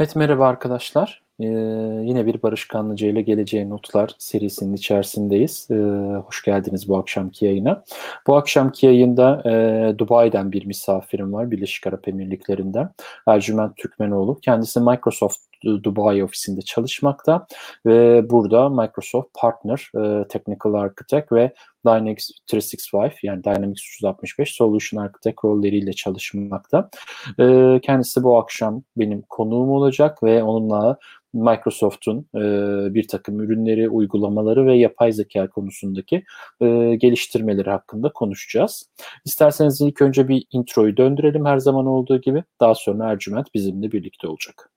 Evet merhaba arkadaşlar. Ee, yine bir Barış Kanlıca ile Geleceğe Notlar serisinin içerisindeyiz. Ee, hoş geldiniz bu akşamki yayına. Bu akşamki yayında e, Dubai'den bir misafirim var, Birleşik Arap Emirlikleri'nden. Ercüment Türkmenoğlu. Kendisi Microsoft Dubai ofisinde çalışmakta ve burada Microsoft Partner, e, Technical Architect ve Dynamics 365 yani Dynamics 365 Solution Architect rolleriyle çalışmakta. E, kendisi bu akşam benim konuğum olacak ve onunla Microsoft'un e, bir takım ürünleri, uygulamaları ve yapay zeka konusundaki e, geliştirmeleri hakkında konuşacağız. İsterseniz ilk önce bir introyu döndürelim her zaman olduğu gibi. Daha sonra Ercüment bizimle birlikte olacak.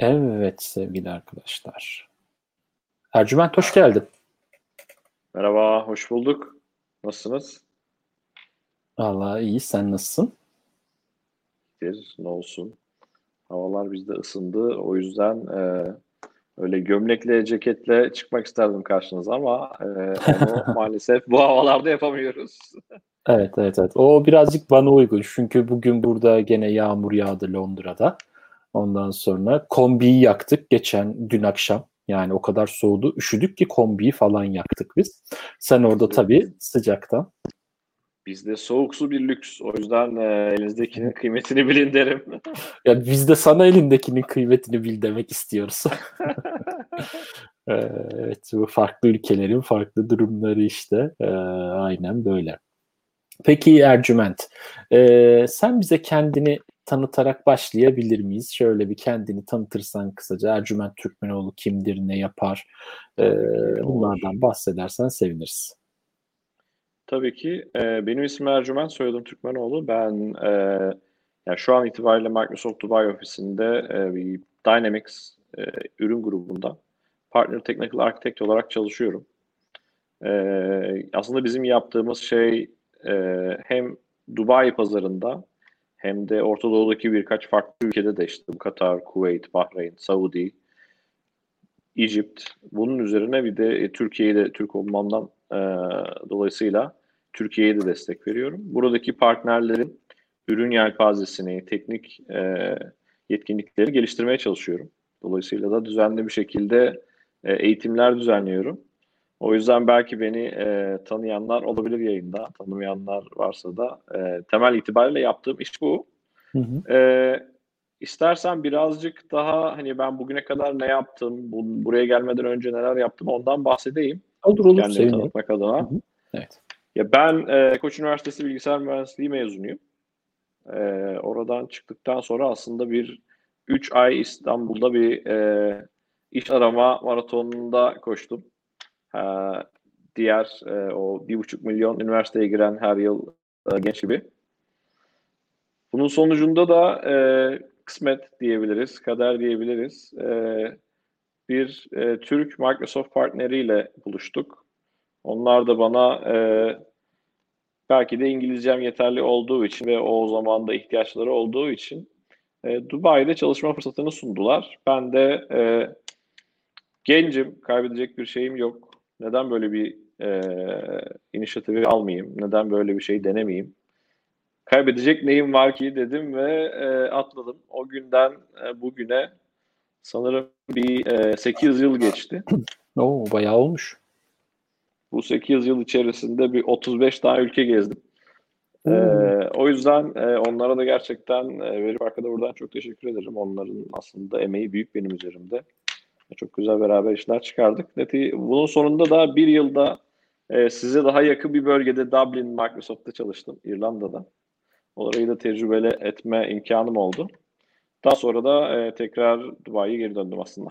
Evet sevgili arkadaşlar. Ercüment hoş geldin. Merhaba, hoş bulduk. Nasılsınız? Valla iyi, sen nasılsın? İyidir, ne olsun. Havalar bizde ısındı. O yüzden e, öyle gömlekle, ceketle çıkmak isterdim karşınıza ama e, onu maalesef bu havalarda yapamıyoruz. evet, evet, evet. O birazcık bana uygun. Çünkü bugün burada gene yağmur yağdı Londra'da. Ondan sonra kombiyi yaktık geçen dün akşam. Yani o kadar soğudu. Üşüdük ki kombiyi falan yaktık biz. Sen orada tabii sıcaktan. Bizde soğuk su bir lüks. O yüzden e, elinizdekinin kıymetini bilin derim. ya biz de sana elindekinin kıymetini bil demek istiyoruz. evet bu farklı ülkelerin farklı durumları işte. Ee, aynen böyle. Peki Ercüment, e, sen bize kendini tanıtarak başlayabilir miyiz? Şöyle bir kendini tanıtırsan kısaca Ercüment Türkmenoğlu kimdir, ne yapar? Ee, bunlardan bahsedersen seviniriz. Tabii ki. E, benim ismim Ercüment, soyadım Türkmenoğlu. Ben e, yani şu an itibariyle Microsoft Dubai ofisinde e, bir Dynamics e, ürün grubunda Partner Technical Architect olarak çalışıyorum. E, aslında bizim yaptığımız şey e, hem Dubai pazarında hem de Orta Doğu'daki birkaç farklı ülkede de işte Katar, Kuveyt, Bahreyn, Saudi, Egypt. Bunun üzerine bir de e, Türkiye'yi de Türk olmamdan e, dolayısıyla Türkiye'ye de destek veriyorum. Buradaki partnerlerin ürün yelpazesini, teknik e, yetkinlikleri geliştirmeye çalışıyorum. Dolayısıyla da düzenli bir şekilde e, eğitimler düzenliyorum. O yüzden belki beni e, tanıyanlar olabilir yayında. Tanımayanlar varsa da e, temel itibariyle yaptığım iş bu. Hı hı. E, istersen birazcık daha hani ben bugüne kadar ne yaptım, bu, buraya gelmeden önce neler yaptım ondan bahsedeyim. Olur olur. Kendimi sevinirim. tanıtmak adına. Hı hı. Evet. Ya ben e, Koç Üniversitesi Bilgisayar Mühendisliği mezunuyum. E, oradan çıktıktan sonra aslında bir 3 ay İstanbul'da bir e, iş arama maratonunda koştum. Diğer e, o bir buçuk milyon üniversiteye giren her yıl e, genç gibi. Bunun sonucunda da e, kısmet diyebiliriz, kader diyebiliriz. Bir Türk Microsoft partneriyle buluştuk. Onlar da bana belki de İngilizcem yeterli olduğu için ve o zaman da ihtiyaçları olduğu için e, Dubai'de çalışma fırsatını sundular. Ben de e, gencim, kaybedecek bir şeyim yok. Neden böyle bir e, inisiyatifi almayayım? Neden böyle bir şey denemeyeyim? Kaybedecek neyim var ki dedim ve e, atladım. O günden e, bugüne sanırım bir e, 8 yıl geçti. Oo, bayağı olmuş. Bu 8 yıl içerisinde bir 35 tane ülke gezdim. Ee, o yüzden e, onlara da gerçekten e, verip arkada buradan çok teşekkür ederim. Onların aslında emeği büyük benim üzerimde. Çok güzel beraber işler çıkardık. Neti, bunun sonunda da bir yılda e, size daha yakın bir bölgede Dublin Microsoft'ta çalıştım. İrlanda'da. Orayı da tecrübeli etme imkanım oldu. Daha sonra da e, tekrar Dubai'ye geri döndüm aslında.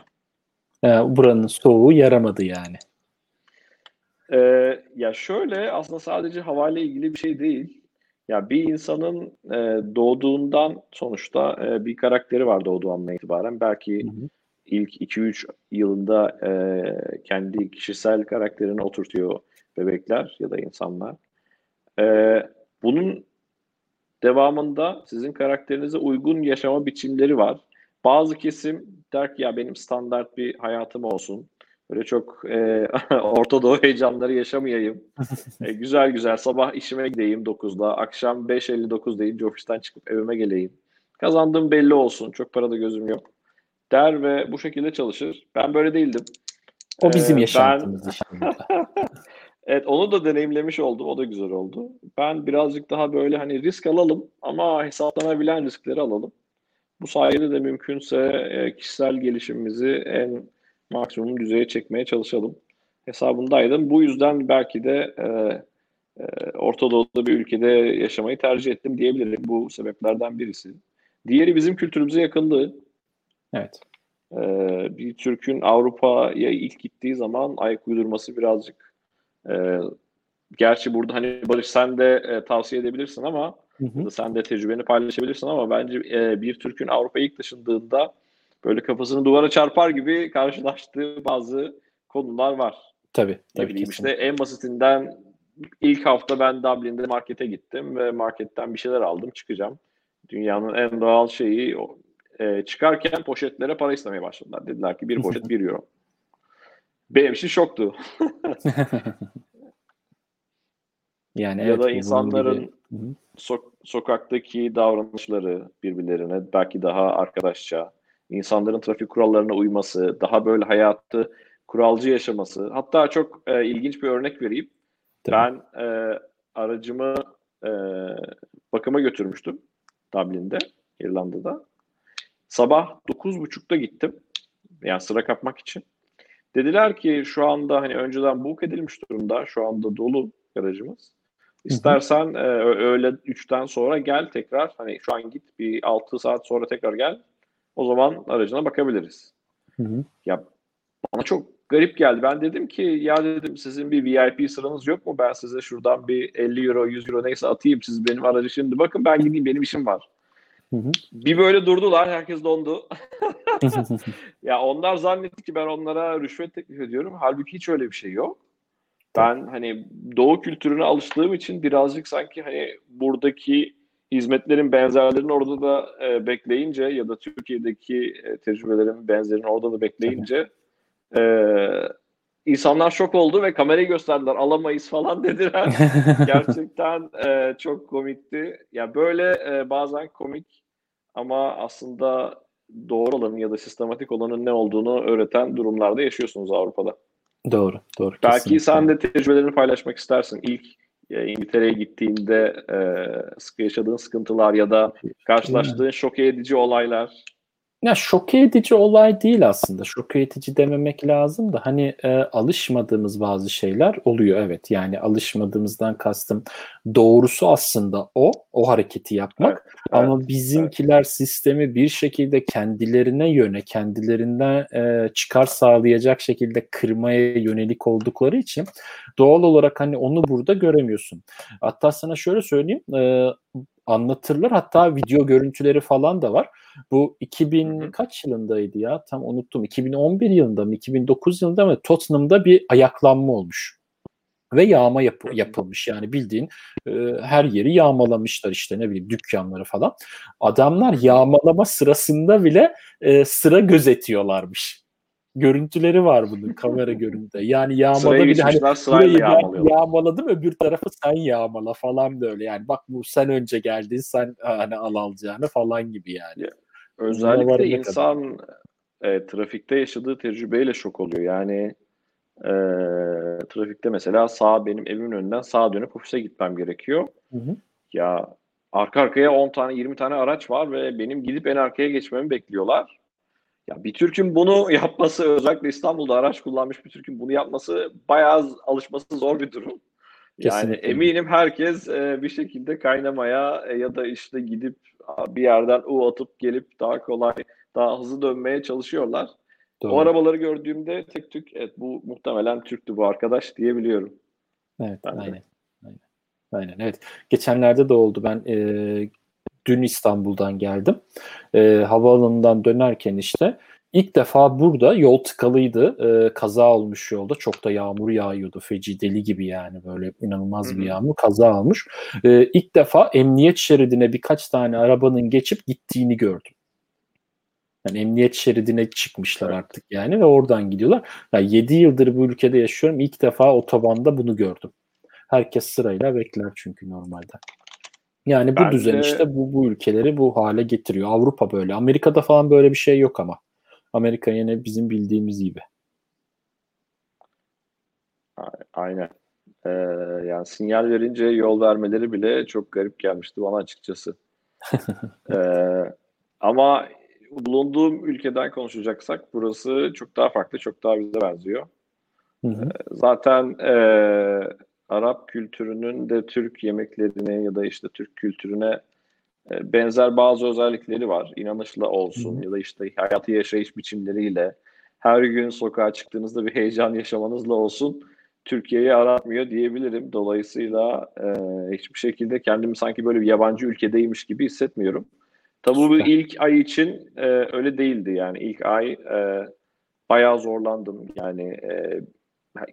Yani buranın soğuğu yaramadı yani. E, ya şöyle aslında sadece havayla ilgili bir şey değil. Ya bir insanın e, doğduğundan sonuçta e, bir karakteri var doğduğu andan itibaren. Belki hı hı ilk 2-3 yılında e, kendi kişisel karakterini oturtuyor bebekler ya da insanlar. E, bunun devamında sizin karakterinize uygun yaşama biçimleri var. Bazı kesim der ki ya benim standart bir hayatım olsun. Böyle çok e, Orta Doğu heyecanları yaşamayayım. e, güzel güzel sabah işime gideyim 9'da, akşam 5.59 deyince ofisten çıkıp evime geleyim. Kazandığım belli olsun, çok para da gözüm yok der ve bu şekilde çalışır. Ben böyle değildim. O bizim ee, yaşantımız ben... işte. evet onu da deneyimlemiş oldum. O da güzel oldu. Ben birazcık daha böyle hani risk alalım ama hesaplanabilen riskleri alalım. Bu sayede de mümkünse e, kişisel gelişimimizi en maksimum düzeye çekmeye çalışalım. Hesabındaydım. Bu yüzden belki de e, e, Orta Doğu'da bir ülkede yaşamayı tercih ettim diyebilirim. Bu sebeplerden birisi. Diğeri bizim kültürümüze yakınlığı. Evet. Ee, bir Türk'ün Avrupa'ya ilk gittiği zaman ayak uydurması birazcık e, gerçi burada hani Barış sen de e, tavsiye edebilirsin ama hı hı. sen de tecrübeni paylaşabilirsin ama bence e, bir Türk'ün Avrupa'ya ilk taşındığında böyle kafasını duvara çarpar gibi karşılaştığı bazı konular var. Tabii. tabii bileyim işte en basitinden ilk hafta ben Dublin'de markete gittim ve marketten bir şeyler aldım çıkacağım. Dünyanın en doğal şeyi e, çıkarken poşetlere para istemeye başladılar. Dediler ki bir poşet bir euro. Benim için şoktu. yani ya evet, da insanların so- sokaktaki davranışları birbirlerine belki daha arkadaşça, insanların trafik kurallarına uyması, daha böyle hayatı kuralcı yaşaması. Hatta çok e, ilginç bir örnek vereyim. Tabii. Ben e, aracımı e, bakıma götürmüştüm Dublin'de, İrlanda'da. Sabah 9.30'da gittim. Yani sıra kapmak için. Dediler ki şu anda hani önceden book edilmiş durumda. Şu anda dolu garajımız. İstersen e, öğle 3'ten sonra gel tekrar. Hani şu an git bir 6 saat sonra tekrar gel. O zaman aracına bakabiliriz. Hı hı. Ya bana çok garip geldi. Ben dedim ki ya dedim sizin bir VIP sıranız yok mu? Ben size şuradan bir 50 euro 100 euro neyse atayım. Siz benim aracı şimdi bakın ben gideyim benim işim var. Hı hı. Bir böyle durdular. Herkes dondu. ya onlar zannetti ki ben onlara rüşvet teklif ediyorum. Halbuki hiç öyle bir şey yok. Ben hani doğu kültürüne alıştığım için birazcık sanki hani buradaki hizmetlerin benzerlerini orada da e, bekleyince ya da Türkiye'deki e, tecrübelerin benzerini orada da bekleyince e, insanlar şok oldu ve kamerayı gösterdiler alamayız falan dediler. Gerçekten e, çok komikti. Ya böyle e, bazen komik ama aslında doğru olanın ya da sistematik olanın ne olduğunu öğreten durumlarda yaşıyorsunuz Avrupa'da. Doğru, doğru. Belki kesinlikle. sen de tecrübelerini paylaşmak istersin. İlk e, İngiltere'ye gittiğinde e, yaşadığın sıkıntılar ya da karşılaştığın şok edici olaylar. Ya şok edici olay değil aslında. Şok edici dememek lazım da hani e, alışmadığımız bazı şeyler oluyor evet. Yani alışmadığımızdan kastım doğrusu aslında o, o hareketi yapmak. Evet, Ama evet, bizimkiler evet. sistemi bir şekilde kendilerine yöne, kendilerinden e, çıkar sağlayacak şekilde kırmaya yönelik oldukları için doğal olarak hani onu burada göremiyorsun. Hatta sana şöyle söyleyeyim. E, anlatırlar. Hatta video görüntüleri falan da var. Bu 2000 Hı-hı. kaç yılındaydı ya? Tam unuttum. 2011 yılında mı 2009 yılında mı Tottenham'da bir ayaklanma olmuş. Ve yağma yap- yapılmış yani bildiğin e, her yeri yağmalamışlar işte ne bileyim dükkanları falan. Adamlar yağmalama sırasında bile e, sıra gözetiyorlarmış görüntüleri var bunun kamera görüntüde. Yani yağmala bir hani burayı ben yağmaladım öbür tarafı sen yağmala falan böyle. Yani bak bu sen önce geldin sen hani al alacağını falan gibi yani. Özellikle insan e, trafikte yaşadığı tecrübeyle şok oluyor. Yani e, trafikte mesela sağ benim evimin önünden sağa dönüp ofise gitmem gerekiyor. Hı hı. Ya arka arkaya 10 tane 20 tane araç var ve benim gidip en arkaya geçmemi bekliyorlar. Ya bir Türk'ün bunu yapması özellikle İstanbul'da araç kullanmış bir Türk'ün bunu yapması bayağı alışması zor bir durum. Yani eminim herkes e, bir şekilde kaynamaya e, ya da işte gidip bir yerden U atıp gelip daha kolay, daha hızlı dönmeye çalışıyorlar. Doğru. O arabaları gördüğümde tek tük evet bu muhtemelen Türk'tü bu arkadaş diyebiliyorum. Evet, ben aynen. aynen. Aynen evet. Geçenlerde de oldu. Ben e, dün İstanbul'dan geldim. E, havaalanından dönerken işte İlk defa burada yol tıkalıydı. E, kaza olmuş yolda. Çok da yağmur yağıyordu. Feci deli gibi yani böyle inanılmaz bir yağmur. Kaza olmuş. E, ilk defa emniyet şeridine birkaç tane arabanın geçip gittiğini gördüm. Yani emniyet şeridine çıkmışlar evet. artık yani ve oradan gidiyorlar. Yani 7 yıldır bu ülkede yaşıyorum. İlk defa otobanda bunu gördüm. Herkes sırayla bekler çünkü normalde. Yani bu ben düzen işte bu, bu ülkeleri bu hale getiriyor. Avrupa böyle. Amerika'da falan böyle bir şey yok ama. Amerika yine bizim bildiğimiz gibi. Aynen. Ee, yani sinyal verince yol vermeleri bile çok garip gelmişti bana açıkçası. ee, ama bulunduğum ülkeden konuşacaksak burası çok daha farklı, çok daha bize benziyor. Hı hı. Ee, zaten e, Arap kültürünün de Türk yemeklerine ya da işte Türk kültürüne benzer bazı özellikleri var. İnanışla olsun ya da işte hayatı yaşayış biçimleriyle her gün sokağa çıktığınızda bir heyecan yaşamanızla olsun Türkiye'yi aratmıyor diyebilirim. Dolayısıyla e, hiçbir şekilde kendimi sanki böyle bir yabancı ülkedeymiş gibi hissetmiyorum. Tabii bu ilk ay için e, öyle değildi yani. ilk ay e, bayağı zorlandım. Yani e,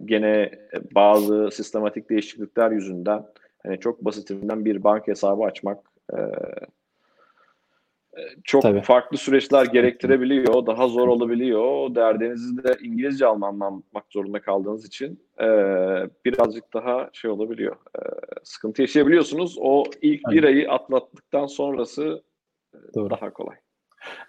gene bazı sistematik değişiklikler yüzünden hani çok basitinden bir banka hesabı açmak e, çok Tabii. farklı süreçler gerektirebiliyor. Daha zor olabiliyor. Derdinizi de İngilizce anlamak zorunda kaldığınız için e, birazcık daha şey olabiliyor. E, sıkıntı yaşayabiliyorsunuz. O ilk bir ayı atlattıktan sonrası Doğru. daha kolay.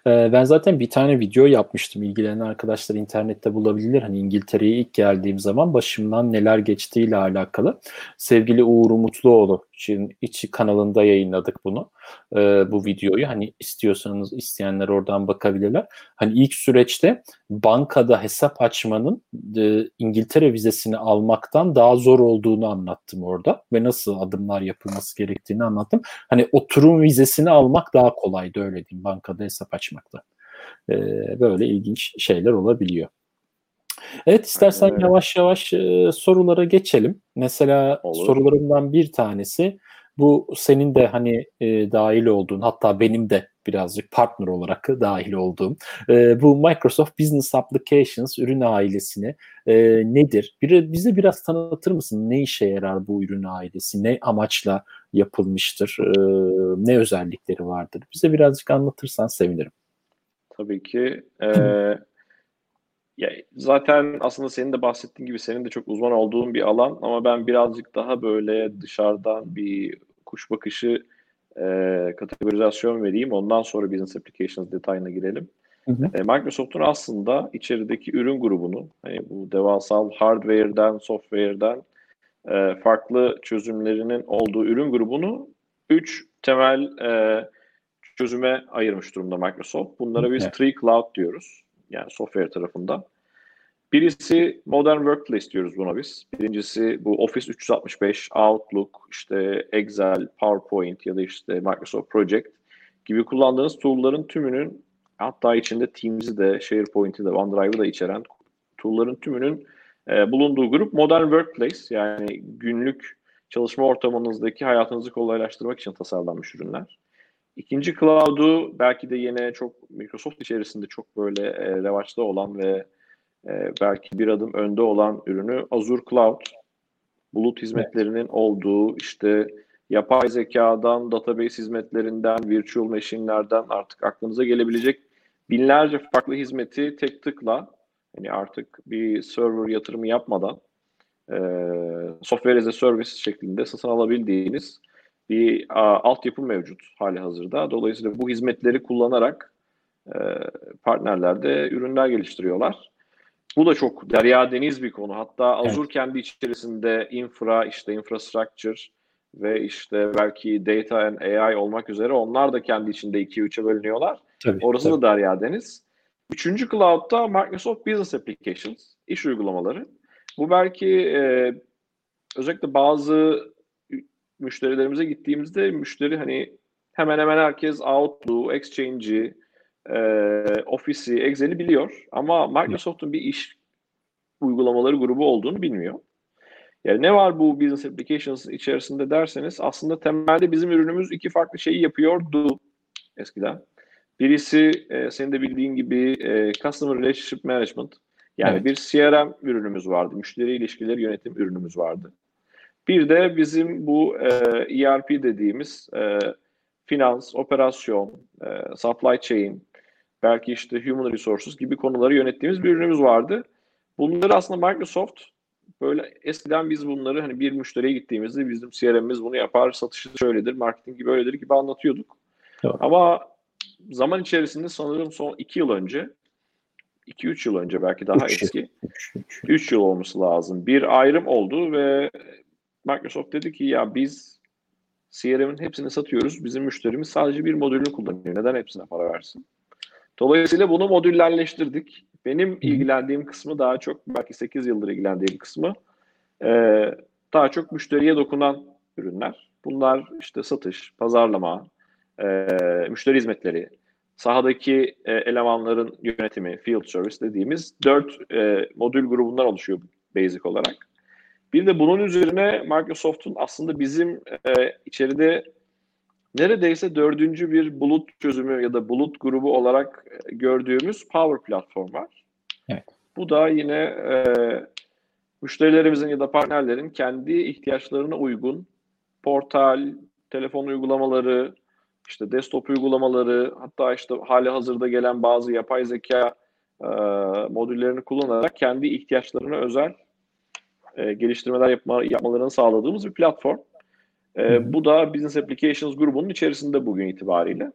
Ee, ben zaten bir tane video yapmıştım. İlgilenen arkadaşlar internette bulabilirler. Hani İngiltere'ye ilk geldiğim zaman başımdan neler geçtiğiyle alakalı. Sevgili Uğur Mutluoğlu için içi kanalında yayınladık bunu. Ee, bu videoyu hani istiyorsanız isteyenler oradan bakabilirler. Hani ilk süreçte bankada hesap açmanın e, İngiltere vizesini almaktan daha zor olduğunu anlattım orada ve nasıl adımlar yapılması gerektiğini anlattım. Hani oturum vizesini almak daha kolaydı öyle diyeyim bankada hesap açmakta. Ee, böyle ilginç şeyler olabiliyor. Evet istersen evet. yavaş yavaş e, sorulara geçelim. Mesela Olur. sorularımdan bir tanesi bu senin de hani e, dahil olduğun hatta benim de birazcık partner olarak dahil olduğum e, bu Microsoft Business Applications ürün ailesini e, nedir? Bir, bize biraz tanıtır mısın? Ne işe yarar bu ürün ailesi? Ne amaçla yapılmıştır? E, ne özellikleri vardır? Bize birazcık anlatırsan sevinirim. Tabii ki. E, ya zaten aslında senin de bahsettiğin gibi senin de çok uzman olduğun bir alan ama ben birazcık daha böyle dışarıdan bir kuş bakışı e, kategorizasyon vereyim. Ondan sonra Business Applications detayına girelim. Hı hı. E, Microsoft'un aslında içerideki ürün grubunu, hani bu devasal hardware'den, software'den e, farklı çözümlerinin olduğu ürün grubunu üç temel e, çözüme ayırmış durumda Microsoft. Bunlara biz evet. Three Cloud diyoruz. Yani software tarafında. Birisi Modern Workplace diyoruz buna biz. Birincisi bu Office 365, Outlook, işte Excel, PowerPoint ya da işte Microsoft Project gibi kullandığınız tool'ların tümünün hatta içinde Teams'i de, SharePoint'i de, OneDrive'ı da içeren tool'ların tümünün e, bulunduğu grup Modern Workplace yani günlük çalışma ortamınızdaki hayatınızı kolaylaştırmak için tasarlanmış ürünler. İkinci cloud'u belki de yine çok Microsoft içerisinde çok böyle e, revaçta olan ve e, belki bir adım önde olan ürünü Azure Cloud. Bulut hizmetlerinin olduğu işte yapay zekadan, database hizmetlerinden, virtual machine'lerden artık aklınıza gelebilecek binlerce farklı hizmeti tek tıkla yani artık bir server yatırımı yapmadan e, software as a service şeklinde satın alabildiğiniz bir a, altyapı mevcut hali hazırda. Dolayısıyla bu hizmetleri kullanarak e, partnerler de ürünler geliştiriyorlar. Bu da çok derya deniz bir konu. Hatta Azure evet. kendi içerisinde infra, işte infrastructure ve işte belki data and AI olmak üzere onlar da kendi içinde 2-3'e bölünüyorlar. Tabii, Orası tabii. da derya deniz. Üçüncü cloud'da Microsoft Business Applications, iş uygulamaları. Bu belki e, özellikle bazı müşterilerimize gittiğimizde müşteri hani hemen hemen herkes Outlook, Exchange'i, e, Office'i, Excel'i biliyor. Ama Microsoft'un bir iş uygulamaları grubu olduğunu bilmiyor. Yani ne var bu Business Applications içerisinde derseniz aslında temelde bizim ürünümüz iki farklı şeyi yapıyordu eskiden. Birisi e, senin de bildiğin gibi e, Customer Relationship Management. Yani Evet. bir CRM ürünümüz vardı. Müşteri ilişkileri yönetim ürünümüz vardı. Bir de bizim bu e, ERP dediğimiz e, finans, operasyon, e, supply chain, belki işte human resources gibi konuları yönettiğimiz bir ürünümüz vardı. Bunları aslında Microsoft böyle eskiden biz bunları hani bir müşteriye gittiğimizde bizim CRM'imiz bunu yapar, satışı şöyledir, marketing gibi öyledir gibi anlatıyorduk. Doğru. Ama zaman içerisinde sanırım son iki yıl önce, 2-3 yıl önce belki daha Üç eski, Üç- üç- 3 yıl olması lazım. Bir ayrım oldu ve Microsoft dedi ki ya biz CRM'in hepsini satıyoruz. Bizim müşterimiz sadece bir modülünü kullanıyor. Neden hepsine para versin? Dolayısıyla bunu modüllerleştirdik. Benim ilgilendiğim kısmı daha çok belki 8 yıldır ilgilendiğim kısmı e, daha çok müşteriye dokunan ürünler. Bunlar işte satış, pazarlama, e, müşteri hizmetleri, sahadaki e, elemanların yönetimi, field service dediğimiz dört e, modül grubundan oluşuyor basic olarak. Bir de bunun üzerine Microsoft'un aslında bizim e, içeride neredeyse dördüncü bir bulut çözümü ya da bulut grubu olarak e, gördüğümüz Power Platform var. Evet. Bu da yine e, müşterilerimizin ya da partnerlerin kendi ihtiyaçlarına uygun portal, telefon uygulamaları, işte desktop uygulamaları, hatta işte hali hazırda gelen bazı yapay zeka e, modüllerini kullanarak kendi ihtiyaçlarına özel e, geliştirmeler yapma, yapmalarını sağladığımız bir platform. E, bu da Business Applications grubunun içerisinde bugün itibariyle.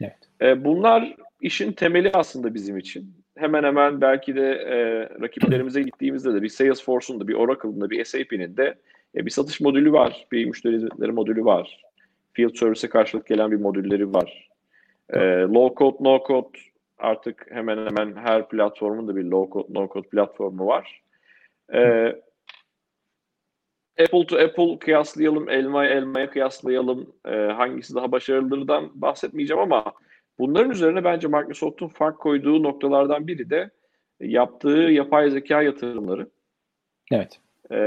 Evet. E, bunlar işin temeli aslında bizim için. Hemen hemen belki de e, rakiplerimize gittiğimizde de bir Salesforce'un da bir Oracle'ın da bir SAP'nin de e, bir satış modülü var, bir müşteri hizmetleri modülü var. Field Service'e karşılık gelen bir modülleri var. E, low code, no code artık hemen hemen her platformun da bir low code, no code platformu var. E, Apple to Apple kıyaslayalım, elma elmaya kıyaslayalım, e, hangisi daha başarılıdırdan bahsetmeyeceğim ama bunların üzerine bence Microsoft'un fark koyduğu noktalardan biri de yaptığı yapay zeka yatırımları. Evet. E,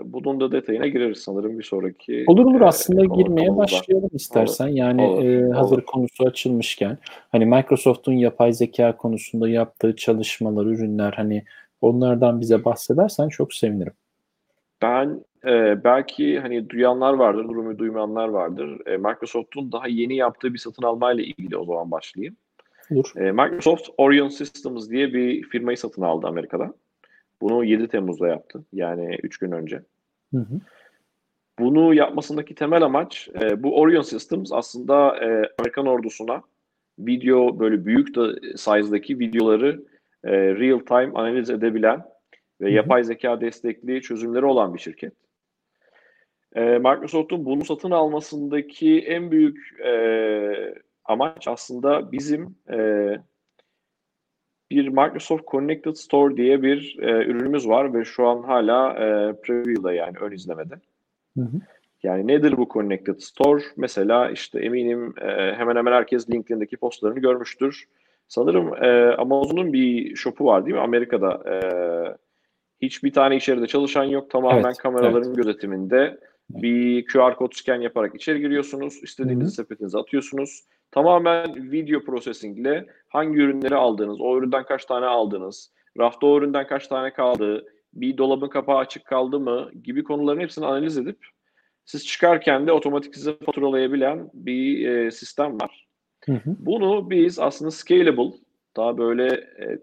bunun da detayına gireriz sanırım bir sonraki. Olur olur e, aslında konu- girmeye konumuzda. başlayalım istersen. Yani Olur, e, hazır olur. konusu açılmışken hani Microsoft'un yapay zeka konusunda yaptığı çalışmalar, ürünler hani onlardan bize bahsedersen çok sevinirim. Ben e, belki hani duyanlar vardır, durumu duymayanlar vardır. E, Microsoft'un daha yeni yaptığı bir satın almayla ilgili o zaman başlayayım. Olur. E, Microsoft Orion Systems diye bir firmayı satın aldı Amerika'da. Bunu 7 Temmuz'da yaptı. Yani 3 gün önce. Hı hı. Bunu yapmasındaki temel amaç e, bu Orion Systems aslında e, Amerikan ordusuna video böyle büyük de size'daki videoları e, real time analiz edebilen ve yapay zeka destekli çözümleri olan bir şirket. E, Microsoft'un bunu satın almasındaki en büyük e, amaç aslında bizim e, bir Microsoft Connected Store diye bir e, ürünümüz var ve şu an hala e, preview'da yani ön izlemede. Hı hı. Yani nedir bu Connected Store? Mesela işte eminim e, hemen hemen herkes LinkedIn'deki postlarını görmüştür. Sanırım e, Amazon'un bir shop'u var değil mi? Amerika'da e, hiçbir tane içeride çalışan yok. Tamamen Evet, kameraların gözetiminde bir QR kod scan yaparak içeri giriyorsunuz. İstediğiniz Hı hı. sepetinize atıyorsunuz. Tamamen video processingle hangi ürünleri aldınız, o üründen kaç tane aldınız, rafta o üründen kaç tane kaldı, bir dolabın kapağı açık kaldı mı gibi konuların hepsini analiz edip siz çıkarken de otomatik size faturalayabilen bir e, sistem var. Hı hı. Bunu biz aslında scalable, daha böyle e,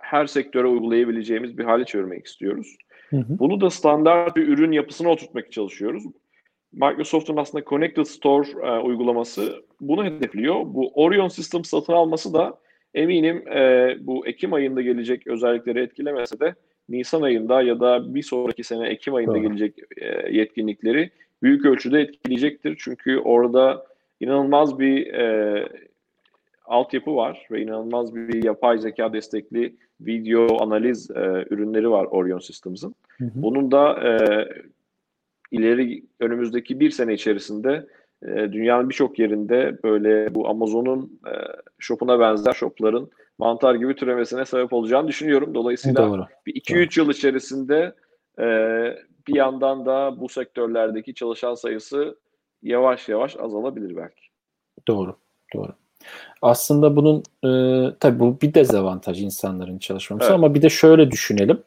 her sektöre uygulayabileceğimiz bir hale çevirmek istiyoruz. Hı hı. Bunu da standart bir ürün yapısına oturtmaya çalışıyoruz. Microsoft'un aslında Connected Store e, uygulaması bunu hedefliyor. Bu Orion Systems satın alması da eminim e, bu Ekim ayında gelecek özellikleri etkilemese de Nisan ayında ya da bir sonraki sene Ekim ayında Doğru. gelecek e, yetkinlikleri büyük ölçüde etkileyecektir. Çünkü orada inanılmaz bir e, altyapı var ve inanılmaz bir yapay zeka destekli video analiz e, ürünleri var Orion Systems'ın. Bunun da e, ileri önümüzdeki bir sene içerisinde e, dünyanın birçok yerinde böyle bu Amazon'un e, shop'una benzer shop'ların mantar gibi türemesine sebep olacağını düşünüyorum. Dolayısıyla Doğru. bir 2-3 yıl içerisinde e, bir yandan da bu sektörlerdeki çalışan sayısı yavaş yavaş azalabilir belki. Doğru. Doğru. Aslında bunun e, tabii bu bir dezavantaj insanların çalışmaması Evet. ama bir de şöyle düşünelim.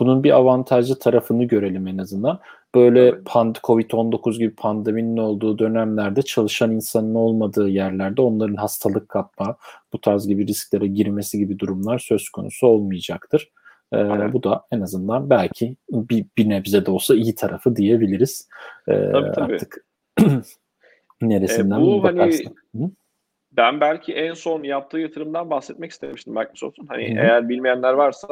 Bunun bir avantajlı tarafını görelim en azından. Böyle Evet. pand Covid-19 gibi pandeminin olduğu dönemlerde çalışan insanın olmadığı yerlerde onların hastalık kapma, bu tarz gibi risklere girmesi gibi durumlar söz konusu olmayacaktır. Ee, Aynen. bu da en azından belki bir, bir nebze de olsa iyi tarafı diyebiliriz. Ee, Tabii, tabii. Artık neresinden E, bu hani bakarsak. Hı? Ben belki en son yaptığı yatırımdan bahsetmek istemiştim Microsoft'un. Hani Hı hı. eğer bilmeyenler varsa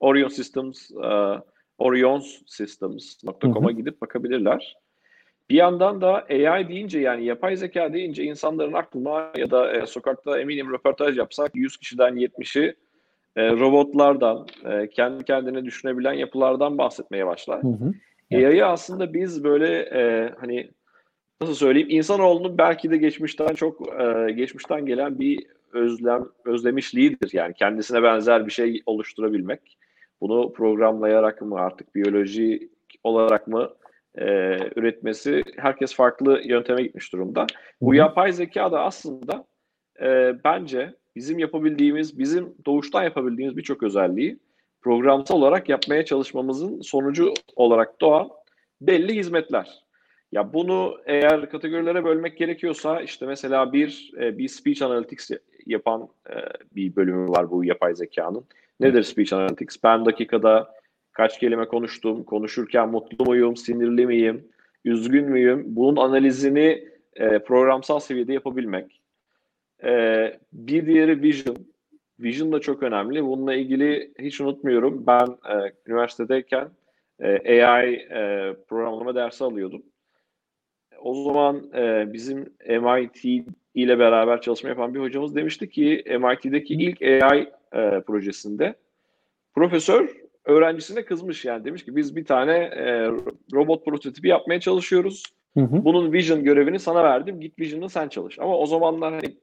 Orion Systems, e, orionsystems.com'a gidip bakabilirler. Bir yandan da AI deyince yani yapay zeka deyince insanların aklına ya da e, sokakta eminim röportaj yapsak 100 kişiden 70'i e, robotlardan, e, kendi kendine düşünebilen yapılardan bahsetmeye başlar. Hı hı. AI'yı aslında biz böyle e, hani nasıl söyleyeyim insanoğlunun belki de geçmişten çok e, geçmişten gelen bir özlem özlemişliğidir. Yani kendisine benzer bir şey oluşturabilmek. Bunu programlayarak mı artık biyoloji olarak mı e, üretmesi herkes farklı yönteme gitmiş durumda. Bu yapay zeka da aslında e, bence bizim yapabildiğimiz, bizim doğuştan yapabildiğimiz birçok özelliği programsal olarak yapmaya çalışmamızın sonucu olarak doğan belli hizmetler. Ya bunu eğer kategorilere bölmek gerekiyorsa işte mesela bir e, bir speech analytics yapan e, bir bölümü var bu yapay zekanın. Nedir speech analytics? Ben dakikada kaç kelime konuştum, konuşurken mutlu muyum, sinirli miyim, üzgün müyüm? Bunun analizini e, programsal seviyede yapabilmek. Bir diğeri vision. Vision da çok önemli. Bununla ilgili hiç unutmuyorum. Ben üniversitedeyken AI programlama dersi alıyordum. O zaman e, bizim MIT ile beraber çalışma yapan bir hocamız demişti ki MIT'deki ilk AI e, projesinde profesör öğrencisine kızmış yani demiş ki biz bir tane e, robot prototipi yapmaya çalışıyoruz. Hı hı. Bunun vision görevini sana verdim. Git vision'ı sen çalış. Ama o zamanlar hani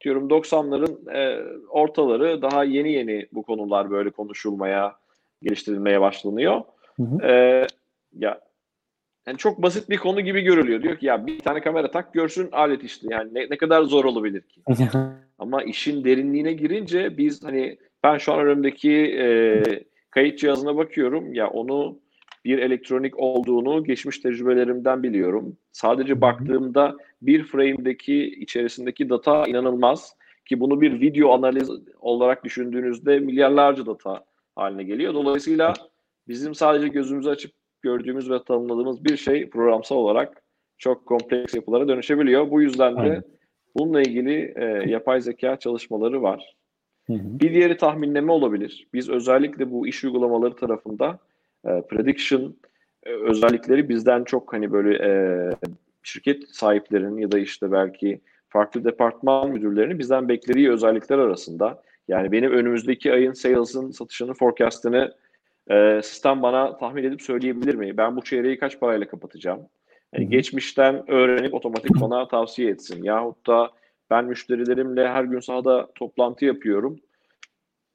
diyorum 90'ların e, ortaları daha yeni yeni bu konular böyle konuşulmaya, geliştirilmeye başlanıyor. Hı hı. E, ya yani çok basit bir konu gibi görülüyor. Diyor ki ya bir tane kamera tak görsün alet işte. Yani ne, ne kadar zor olabilir ki? Ama işin derinliğine girince biz hani ben şu an önümdeki e, kayıt cihazına bakıyorum. Ya onu bir elektronik olduğunu geçmiş tecrübelerimden biliyorum. Sadece baktığımda bir frame'deki içerisindeki data inanılmaz ki bunu bir video analiz olarak düşündüğünüzde milyarlarca data haline geliyor. Dolayısıyla bizim sadece gözümüzü açıp gördüğümüz ve tanımladığımız bir şey programsal olarak çok kompleks yapılara dönüşebiliyor. Bu yüzden de Aynen. bununla ilgili e, yapay zeka çalışmaları var. Hı hı. Bir diğeri tahminleme olabilir. Biz özellikle bu iş uygulamaları tarafında e, prediction e, özellikleri bizden çok hani böyle e, şirket sahiplerinin ya da işte belki farklı departman müdürlerinin bizden beklediği özellikler arasında. Yani benim önümüzdeki ayın sales'ın satışının forecast'ını e, sistem bana tahmin edip söyleyebilir mi? Ben bu çeyreği kaç parayla kapatacağım? Yani hı. geçmişten öğrenip otomatik bana tavsiye etsin. Yahut da ben müşterilerimle her gün sahada toplantı yapıyorum.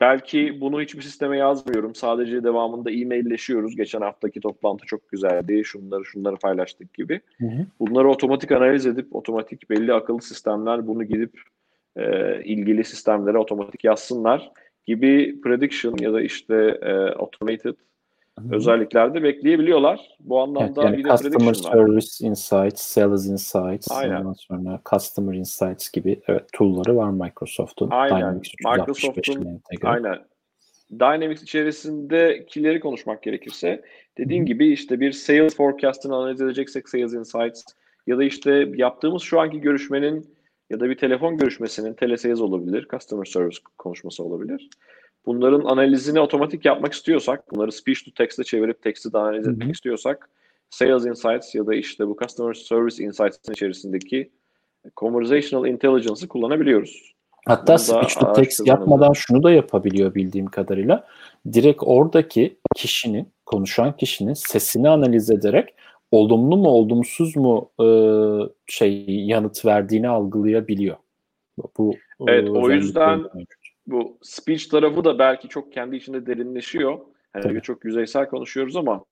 Belki bunu hiçbir sisteme yazmıyorum. Sadece devamında e-mailleşiyoruz. Geçen haftaki toplantı çok güzeldi. Şunları şunları paylaştık gibi. Hı hı. Bunları otomatik analiz edip otomatik belli akıllı sistemler bunu gidip e, ilgili sistemlere otomatik yazsınlar gibi prediction ya da işte e, automated Hı hı. özellikler de bekleyebiliyorlar. Bu Evet, anlamda yani bir de Customer prediction var. Service Insights, Sales Insights, Aynen. ondan sonra Customer Insights gibi evet, tool'ları var Microsoft'un. Aynen. Dynamics 365 Microsoft'un aynen. Dynamics içerisindekileri konuşmak gerekirse dediğim hı. gibi işte bir sales forecast'ını analiz edeceksek Sales Insights ya da işte yaptığımız şu anki görüşmenin ya da bir telefon görüşmesinin telesales olabilir, customer service konuşması olabilir. Bunların analizini otomatik yapmak istiyorsak, bunları speech to text'e çevirip text'i de analiz etmek istiyorsak Sales Insights ya da işte bu Customer Service Insights'ın içerisindeki Conversational Intelligence'ı kullanabiliyoruz. Hatta Bunu speech to text yapmadan şunu da yapabiliyor bildiğim kadarıyla. Direkt oradaki kişinin, konuşan kişinin sesini analiz ederek olumlu mu olumsuz mu e, şey yanıt verdiğini algılayabiliyor. Bu e, Evet, o yüzden- bu speech tarafı da belki çok kendi içinde derinleşiyor. Hani çok yüzeysel konuşuyoruz ama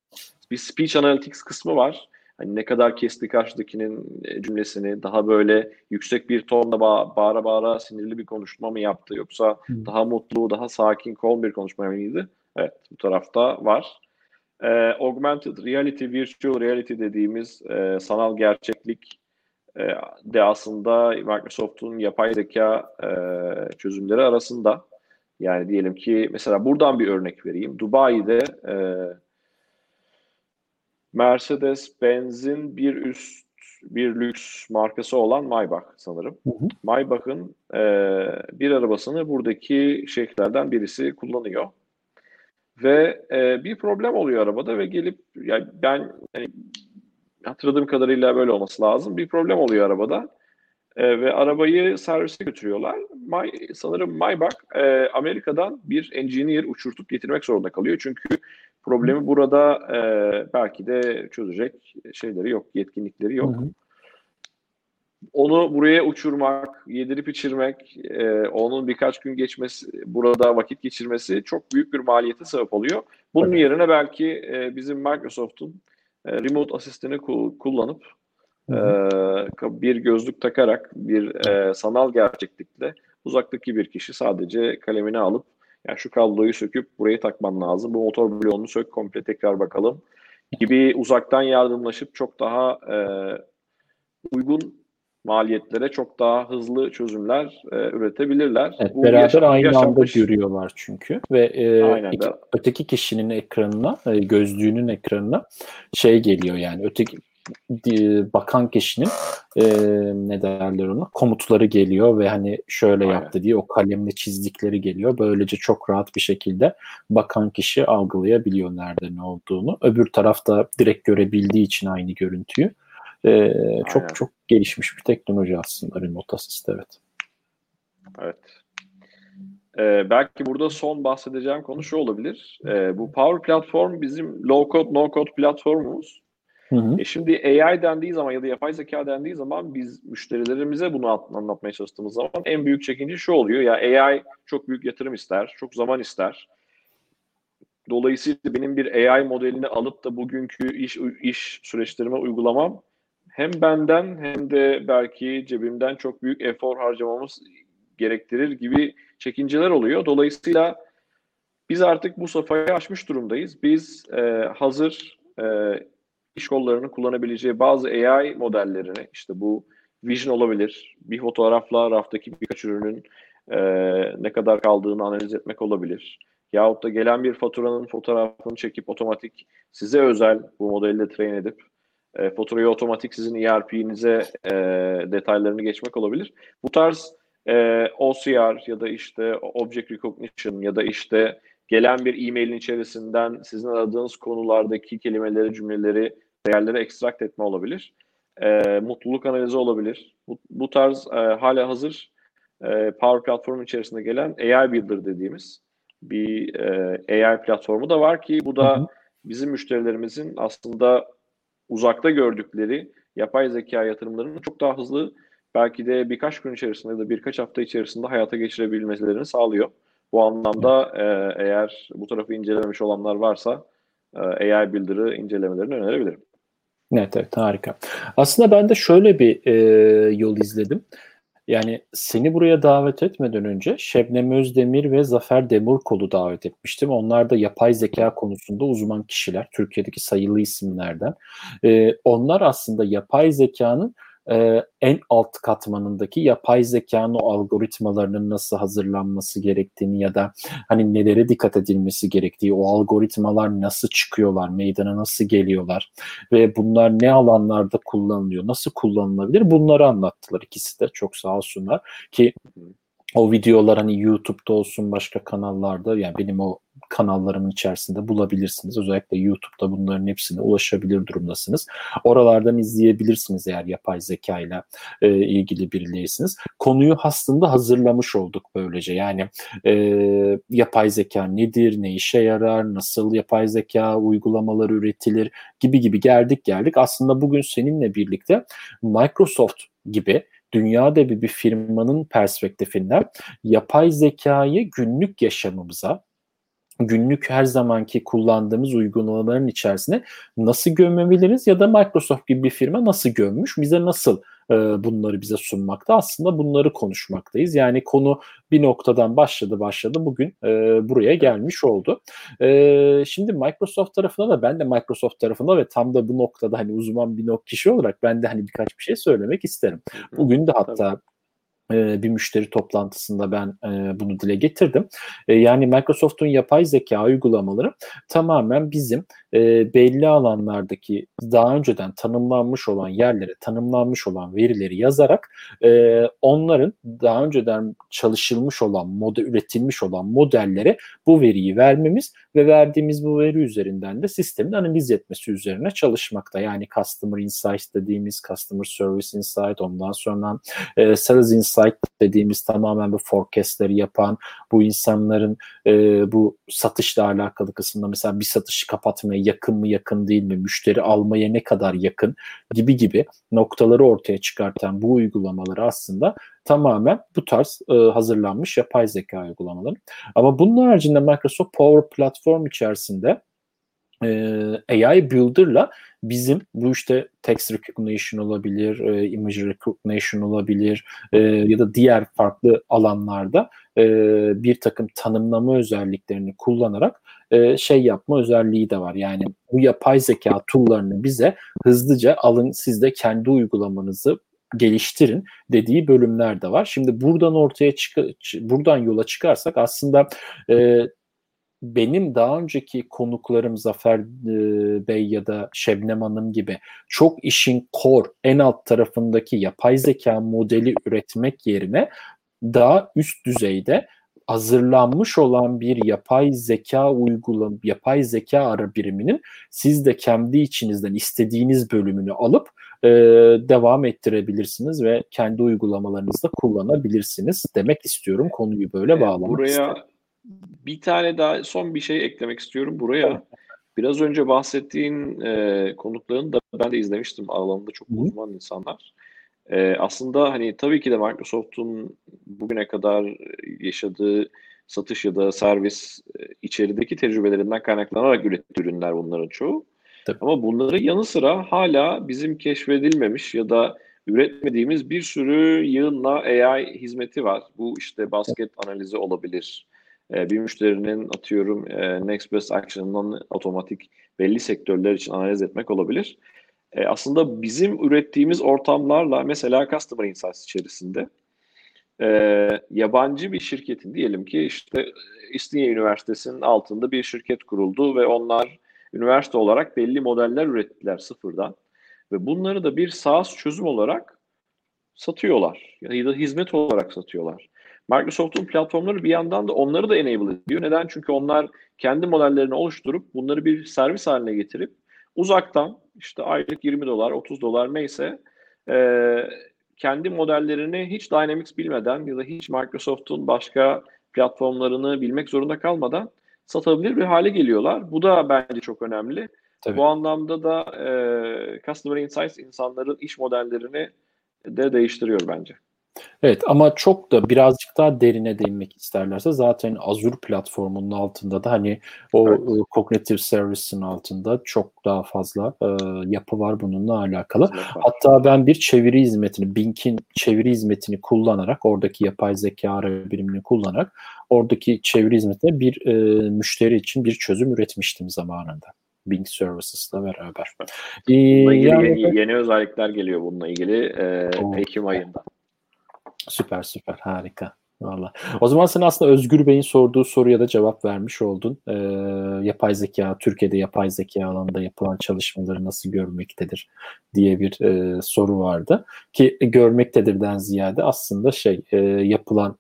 bir speech analytics kısmı var. hani ne kadar kesti karşıdakinin e, cümlesini daha böyle yüksek bir tonla ba- bağıra bağıra sinirli bir konuşma mı yaptı yoksa Hı. daha mutlu, daha sakin, calm bir konuşma mıydı? Evet bu tarafta var. E, augmented reality, virtual reality dediğimiz e, sanal gerçeklik e, de aslında Microsoft'un yapay zeka e, çözümleri arasında. Yani diyelim ki mesela buradan bir örnek vereyim. Dubai'de e, Mercedes-Benz'in bir üst bir lüks markası olan Maybach sanırım. Hı hı. Maybach'ın e, bir arabasını buradaki şeyhlerden birisi kullanıyor. Ve e, bir problem oluyor arabada ve gelip yani ben yani hatırladığım kadarıyla böyle olması lazım. Bir problem oluyor arabada. E, ve arabayı servise götürüyorlar. My, sanırım Maybach e, Amerika'dan bir engineer uçurtup getirmek zorunda kalıyor. Çünkü problemi burada e, belki de çözecek şeyleri yok, yetkinlikleri yok. Hı hı. Onu buraya uçurmak, yedirip içirmek, e, onun birkaç gün geçmesi, burada vakit geçirmesi çok büyük bir maliyete sebep oluyor. Bunun evet. yerine belki e, bizim Microsoft'un e, remote asistanı kullanıp e, bir gözlük takarak bir e, sanal gerçeklikle uzaktaki bir kişi sadece kalemini alıp yani şu kabloyu söküp buraya takman lazım. Bu motor bloğunu sök komple tekrar bakalım gibi uzaktan yardımlaşıp çok daha e, uygun maliyetlere çok daha hızlı çözümler e, üretebilirler. Evet, Bu beraber yaşam, aynı yaşanmış... anda görüyorlar çünkü ve e, iki, öteki kişinin ekranına, e, gözlüğünün ekranına şey geliyor yani öteki bakan kişinin e, ne derler ona komutları geliyor ve hani şöyle Aynen. yaptı diye o kalemle çizdikleri geliyor. Böylece çok rahat bir şekilde bakan kişi algılayabiliyor nerede ne olduğunu. Öbür tarafta direkt görebildiği için aynı görüntüyü. E, çok çok gelişmiş bir teknoloji aslında remote assist evet. Evet. Ee, belki burada son bahsedeceğim konu şu olabilir. Ee, bu Power Platform bizim low code no code platformumuz. Hı hı. E şimdi AI dendiği zaman ya da yapay zeka dendiği zaman biz müşterilerimize bunu anlatmaya çalıştığımız zaman en büyük çekince şu oluyor. Ya AI çok büyük yatırım ister, çok zaman ister. Dolayısıyla benim bir AI modelini alıp da bugünkü iş iş süreçlerime uygulamam hem benden hem de belki cebimden çok büyük efor harcamamız gerektirir gibi çekinceler oluyor. Dolayısıyla biz artık bu safhayı aşmış durumdayız. Biz e, hazır e, iş kollarının kullanabileceği bazı AI modellerini işte bu vision olabilir. Bir fotoğrafla raftaki birkaç ürünün e, ne kadar kaldığını analiz etmek olabilir. Yahut da gelen bir faturanın fotoğrafını çekip otomatik size özel bu modelle train edip e, faturayı otomatik sizin ERP'nize e, detaylarını geçmek olabilir. Bu tarz e, OCR ya da işte Object Recognition ya da işte gelen bir e-mailin içerisinden sizin aradığınız konulardaki kelimeleri, cümleleri, değerleri ekstrakt etme olabilir. E, mutluluk analizi olabilir. Bu, bu tarz e, hala hazır e, Power Platform içerisinde gelen AI Builder dediğimiz bir e, AI platformu da var ki bu da bizim müşterilerimizin aslında uzakta gördükleri yapay zeka yatırımlarını çok daha hızlı belki de birkaç gün içerisinde ya da birkaç hafta içerisinde hayata geçirebilmelerini sağlıyor. Bu anlamda e, eğer bu tarafı incelememiş olanlar varsa e, AI Builder'ı incelemelerini önerebilirim. Evet evet harika. Aslında ben de şöyle bir e, yol izledim. Yani seni buraya davet etmeden önce Şebnem Özdemir ve Zafer Demirkol'u davet etmiştim. Onlar da yapay zeka konusunda uzman kişiler. Türkiye'deki sayılı isimlerden. Ee, onlar aslında yapay zekanın e, en alt katmanındaki yapay zekanın algoritmalarının nasıl hazırlanması gerektiğini ya da hani nelere dikkat edilmesi gerektiği, o algoritmalar nasıl çıkıyorlar, meydana nasıl geliyorlar ve bunlar ne alanlarda kullanılıyor, nasıl kullanılabilir bunları anlattılar ikisi de. Çok sağ olsunlar ki o videolar hani YouTube'da olsun başka kanallarda yani benim o kanallarımın içerisinde bulabilirsiniz. Özellikle YouTube'da bunların hepsine ulaşabilir durumdasınız. Oralardan izleyebilirsiniz eğer yapay zeka ile e, ilgili birileysiniz. Konuyu aslında hazırlamış olduk böylece. Yani e, yapay zeka nedir, ne işe yarar, nasıl yapay zeka uygulamaları üretilir gibi gibi geldik geldik. Aslında bugün seninle birlikte Microsoft gibi dünyada bir, bir firmanın perspektifinden yapay zekayı günlük yaşamımıza günlük her zamanki kullandığımız uygulamaların içerisine nasıl gömebiliriz ya da Microsoft gibi bir firma nasıl gömmüş, bize nasıl e, bunları bize sunmakta aslında bunları konuşmaktayız. Yani konu bir noktadan başladı başladı bugün e, buraya gelmiş oldu. E, şimdi Microsoft tarafında da ben de Microsoft tarafında ve tam da bu noktada hani uzman bir nok kişi olarak ben de hani birkaç bir şey söylemek isterim. Bugün de hatta bir müşteri toplantısında ben e, bunu dile getirdim. E, yani Microsoft'un yapay zeka uygulamaları tamamen bizim e, belli alanlardaki daha önceden tanımlanmış olan yerlere tanımlanmış olan verileri yazarak onların daha önceden çalışılmış olan, model üretilmiş olan modellere bu veriyi vermemiz ve verdiğimiz bu veri üzerinden de sistemin analiz etmesi üzerine çalışmakta. Yani Customer Insight dediğimiz Customer Service Insight, ondan sonra e, Sales Insight dediğimiz tamamen bu forecastleri yapan, bu insanların e, bu satışla alakalı kısmında mesela bir satışı kapatmaya yakın mı yakın değil mi, müşteri almaya ne kadar yakın gibi gibi noktaları ortaya çıkartan bu uygulamaları aslında tamamen bu tarz e, hazırlanmış yapay zeka uygulamaları. Ama bunun haricinde Microsoft Power Platform içerisinde e, AI Builder'la bizim bu işte text recognition olabilir, e, image recognition olabilir e, ya da diğer farklı alanlarda e, bir takım tanımlama özelliklerini kullanarak e, şey yapma özelliği de var. Yani bu yapay zeka tool'larını bize hızlıca alın siz de kendi uygulamanızı geliştirin dediği bölümler de var. Şimdi buradan ortaya çık buradan yola çıkarsak aslında e, benim daha önceki konuklarım Zafer e, Bey ya da Şebnem Hanım gibi çok işin core en alt tarafındaki yapay zeka modeli üretmek yerine daha üst düzeyde hazırlanmış olan bir yapay zeka uygulam yapay zeka ara biriminin siz de kendi içinizden istediğiniz bölümünü alıp e, devam ettirebilirsiniz ve kendi uygulamalarınızda kullanabilirsiniz demek istiyorum konuyu böyle bağlamak Buraya isterim. bir tane daha son bir şey eklemek istiyorum buraya. Biraz önce bahsettiğin e, konuklarını da ben de izlemiştim. Alanında çok uzman insanlar. E, aslında hani tabii ki de Microsoft'un bugüne kadar yaşadığı satış ya da servis e, içerideki tecrübelerinden kaynaklanarak ürettiği ürünler bunların çoğu. Tabii. Ama bunların yanı sıra hala bizim keşfedilmemiş ya da üretmediğimiz bir sürü yığınla AI hizmeti var. Bu işte basket analizi olabilir. Ee, bir müşterinin atıyorum e, next best action'ından otomatik belli sektörler için analiz etmek olabilir. E, aslında bizim ürettiğimiz ortamlarla mesela Customer Insights içerisinde e, yabancı bir şirketin diyelim ki işte İstinye Üniversitesi'nin altında bir şirket kuruldu ve onlar üniversite olarak belli modeller ürettiler sıfırdan. Ve bunları da bir SaaS çözüm olarak satıyorlar. Ya da hizmet olarak satıyorlar. Microsoft'un platformları bir yandan da onları da enable ediyor. Neden? Çünkü onlar kendi modellerini oluşturup bunları bir servis haline getirip uzaktan işte aylık 20 dolar, 30 dolar neyse e, kendi modellerini hiç Dynamics bilmeden ya da hiç Microsoft'un başka platformlarını bilmek zorunda kalmadan satabilir bir hale geliyorlar. Bu da bence çok önemli. Tabii. Bu anlamda da e, Customer Insights insanların iş modellerini de değiştiriyor bence. Evet ama çok da birazcık daha derine değinmek isterlerse zaten Azure platformunun altında da hani o evet. E, Cognitive Service'in altında çok daha fazla e, yapı var bununla alakalı. Hatta ben bir çeviri hizmetini, Bink'in çeviri hizmetini kullanarak oradaki yapay zeka ara birimini kullanarak oradaki çeviri hizmetine bir e, müşteri için bir çözüm üretmiştim zamanında. Bing Services'la beraber. Ee, yani, yeni, yeni özellikler geliyor bununla ilgili e, Ekim ayında. Süper süper harika. Valla. O zaman sen aslında Özgür Bey'in sorduğu soruya da cevap vermiş oldun. Ee, yapay zeka, Türkiye'de yapay zeka alanında yapılan çalışmaları nasıl görmektedir diye bir e, soru vardı. Ki görmektedirden ziyade aslında şey e, yapılan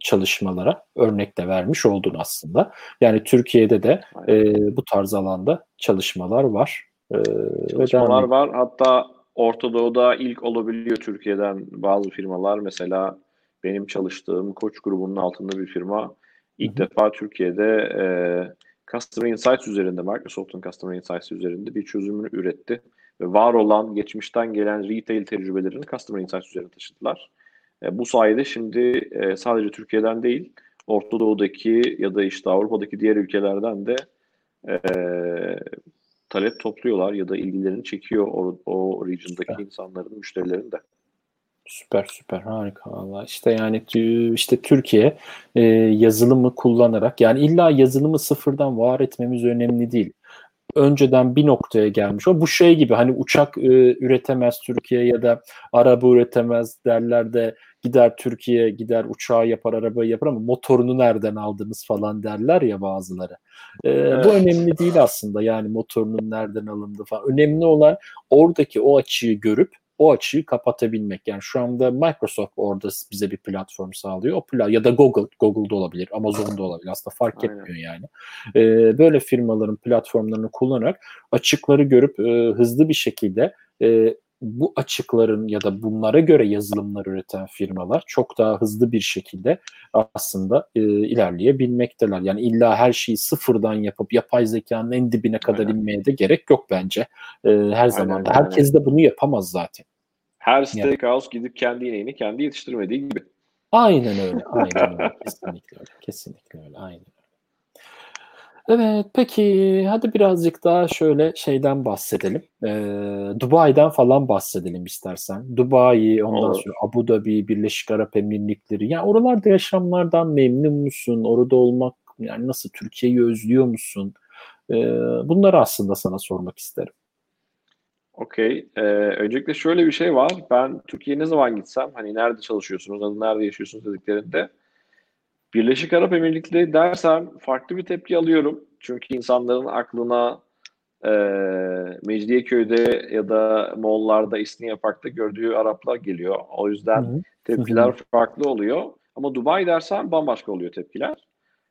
çalışmalara örnek de vermiş oldun aslında. Yani Türkiye'de de e, bu tarz alanda çalışmalar var. E, çalışmalar var. Hatta Orta Doğu'da ilk olabiliyor Türkiye'den bazı firmalar. Mesela benim çalıştığım Koç grubunun altında bir firma ilk Hı-hı. defa Türkiye'de e, Customer Insights üzerinde, Microsoft'un Customer Insights üzerinde bir çözümünü üretti. Ve var olan, geçmişten gelen retail tecrübelerini Customer Insights üzerine taşıdılar. E, bu sayede şimdi e, sadece Türkiye'den değil, Orta Doğu'daki ya da işte Avrupa'daki diğer ülkelerden de e, talep topluyorlar ya da ilgilerini çekiyor o, o region'daki süper. insanların, müşterilerin de. Süper süper harika valla işte yani işte Türkiye e, yazılımı kullanarak yani illa yazılımı sıfırdan var etmemiz önemli değil önceden bir noktaya gelmiş. O bu şey gibi hani uçak e, üretemez Türkiye ya da araba üretemez derler de gider Türkiye gider uçağı yapar arabayı yapar ama motorunu nereden aldınız falan derler ya bazıları. E, evet. Bu önemli değil aslında yani motorunun nereden alındı falan. Önemli olan oradaki o açıyı görüp o açıyı kapatabilmek. Yani şu anda Microsoft orada bize bir platform sağlıyor. O pla ya da Google, Google'da olabilir, Amazon'da olabilir. Aslında fark Aynen. etmiyor yani. Ee, böyle firmaların platformlarını kullanarak açıkları görüp e, hızlı bir şekilde e, bu açıkların ya da bunlara göre yazılımlar üreten firmalar çok daha hızlı bir şekilde aslında e, ilerleyebilmekteler. Yani illa her şeyi sıfırdan yapıp yapay zekanın en dibine kadar aynen. inmeye de gerek yok bence. E, her zaman da. Herkes de bunu yapamaz zaten. Her steakhouse yani. gidip kendi ineğini kendi yetiştirmediği gibi. Aynen öyle. Aynen öyle. Kesinlikle öyle. Kesinlikle öyle. Aynen Evet, peki hadi birazcık daha şöyle şeyden bahsedelim. Ee, Dubai'den falan bahsedelim istersen. Dubai, ondan Olur. sonra Abu Dhabi, Birleşik Arap Emirlikleri. Yani oralarda yaşamlardan memnun musun? Orada olmak yani nasıl Türkiye'yi özlüyor musun? Ee, bunları aslında sana sormak isterim. Okey. Ee, öncelikle şöyle bir şey var. Ben Türkiye'ye ne zaman gitsem, hani nerede çalışıyorsunuz, nerede yaşıyorsunuz dediklerinde Birleşik Arap Emirlikleri dersem farklı bir tepki alıyorum. Çünkü insanların aklına e, Mecidiyeköy'de ya da Moğollarda, İstinye Park'ta gördüğü Araplar geliyor. O yüzden Hı-hı. tepkiler Hı-hı. farklı oluyor. Ama Dubai dersen bambaşka oluyor tepkiler.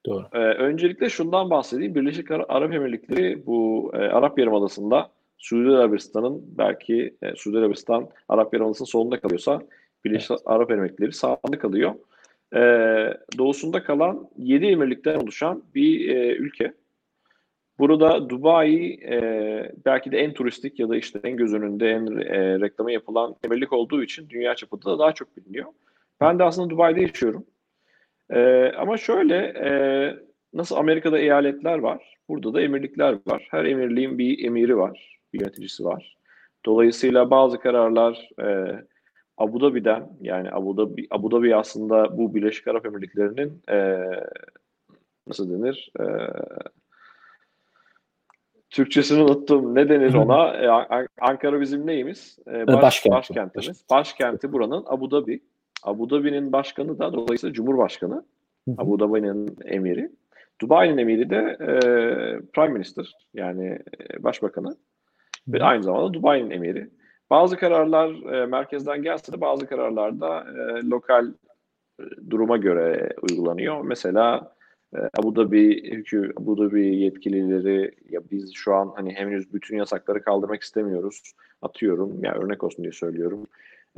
Doğru. Ee, öncelikle şundan bahsedeyim. Birleşik Arap Emirlikleri bu e, Arap Yarımadası'nda Suudi Arabistan'ın belki e, Suudi Arabistan Arap Yarımadası'nın solunda kalıyorsa Birleşik evet. Arap Emirlikleri sağında kalıyor e, doğusunda kalan 7 emirlikten oluşan bir e, ülke. Burada Dubai e, belki de en turistik ya da işte en göz önünde en e, reklamı yapılan emirlik olduğu için dünya çapında da daha çok biliniyor. Ben de aslında Dubai'de yaşıyorum. E, ama şöyle e, nasıl Amerika'da eyaletler var, burada da emirlikler var. Her emirliğin bir emiri var, bir yöneticisi var. Dolayısıyla bazı kararlar e, Abu Dhabi'den yani Abu Dhabi, Abu Dhabi aslında bu Birleşik Arap Emirlikleri'nin e, nasıl denir e, Türkçesini unuttum. Ne denir ona? E, Ankara bizim neyimiz? E, baş, başkenti. Başkentimiz. Başkenti buranın Abu Dhabi. Abu Dhabi'nin başkanı da dolayısıyla Cumhurbaşkanı. Abu Dhabi'nin emiri. Dubai'nin emiri de e, Prime Minister yani e, başbakanı. Ve aynı zamanda Dubai'nin emiri. Bazı kararlar e, merkezden gelse de bazı kararlar da e, lokal e, duruma göre uygulanıyor. Mesela e, Abu Dhabi hükü Abu Dhabi yetkilileri ya biz şu an hani henüz bütün yasakları kaldırmak istemiyoruz. Atıyorum ya yani örnek olsun diye söylüyorum.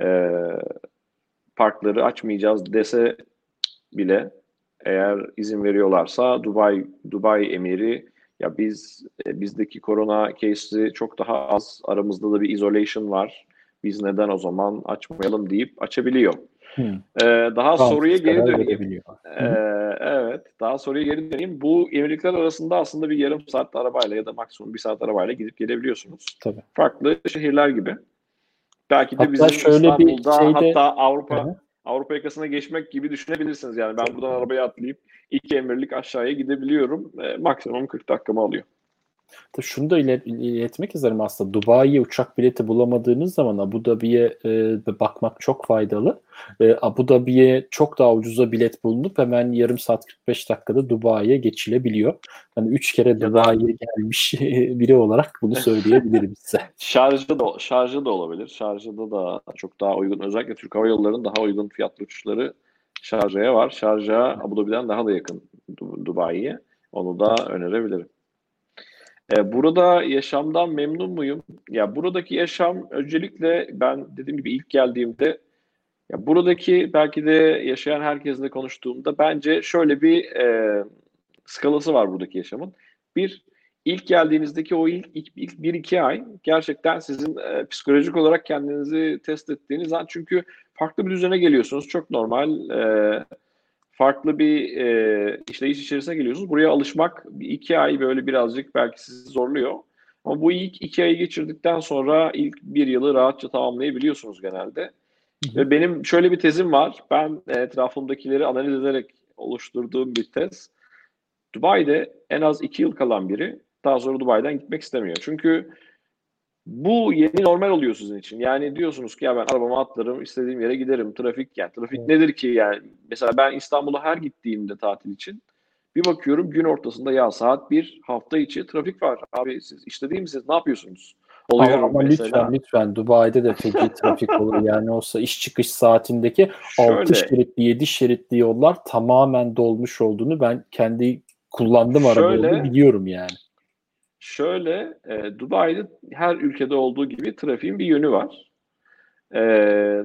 E, parkları açmayacağız dese bile eğer izin veriyorlarsa Dubai Dubai emiri ya biz e, bizdeki korona case'i çok daha az. Aramızda da bir isolation var. Biz neden o zaman açmayalım deyip açabiliyor. Hmm. Ee, daha tamam, soruya geri döneyim. Ee, evet, daha soruya geri döneyim. Bu emirlikler arasında aslında bir yarım saat arabayla ya da maksimum bir saat arabayla gidip gelebiliyorsunuz. Tabii. Farklı şehirler gibi. Belki de hatta bizim şöyle İstanbul'da bir şeyde... hatta Avrupa Hı-hı. Avrupa yakasına geçmek gibi düşünebilirsiniz. Yani ben buradan arabaya atlayıp iki emirlik aşağıya gidebiliyorum. E, maksimum 40 dakikamı alıyor. Tabii şunu da iletmek isterim aslında. Dubai'ye uçak bileti bulamadığınız zaman Abu Dhabi'ye e, bakmak çok faydalı. E, Abu Dhabi'ye çok daha ucuza bilet bulunup hemen yarım saat 45 dakikada Dubai'ye geçilebiliyor. Yani üç kere Dubai'ye gelmiş biri olarak bunu söyleyebilirim size. Şarjda da, şarjda da olabilir. Şarjda da çok daha uygun. Özellikle Türk Hava Yolları'nın daha uygun fiyatlı uçuşları Şarja'ya var. Şarja Abu Dhabi'den daha da yakın Dubai'ye. Onu da önerebilirim. E, burada yaşamdan memnun muyum? Ya buradaki yaşam öncelikle ben dediğim gibi ilk geldiğimde ya buradaki belki de yaşayan herkesle konuştuğumda bence şöyle bir e, skalası var buradaki yaşamın. Bir, ilk geldiğinizdeki o ilk, ilk, ilk bir iki ay gerçekten sizin e, psikolojik olarak kendinizi test ettiğiniz an çünkü farklı bir düzene geliyorsunuz. Çok normal. E, farklı bir e, işleyiş içerisine geliyorsunuz. Buraya alışmak iki ay böyle birazcık belki sizi zorluyor. Ama bu ilk iki ayı geçirdikten sonra ilk bir yılı rahatça tamamlayabiliyorsunuz genelde. Ve benim şöyle bir tezim var. Ben etrafımdakileri analiz ederek oluşturduğum bir tez. Dubai'de en az iki yıl kalan biri daha sonra Dubai'den gitmek istemiyor. Çünkü bu yeni normal oluyor sizin için. Yani diyorsunuz ki ya ben arabama atlarım, istediğim yere giderim. Trafik yani trafik evet. nedir ki yani? Mesela ben İstanbul'a her gittiğimde tatil için bir bakıyorum gün ortasında ya saat bir hafta içi trafik var. Abi siz işte değil misiniz? Ne yapıyorsunuz? Oluyorum ama mesela. lütfen lütfen Dubai'de de feci trafik olur. Yani olsa iş çıkış saatindeki Şöyle, 6 şeritli 7 şeritli yollar tamamen dolmuş olduğunu ben kendi kullandım arabayı biliyorum yani. Şöyle, e, Dubai'de her ülkede olduğu gibi trafiğin bir yönü var. E,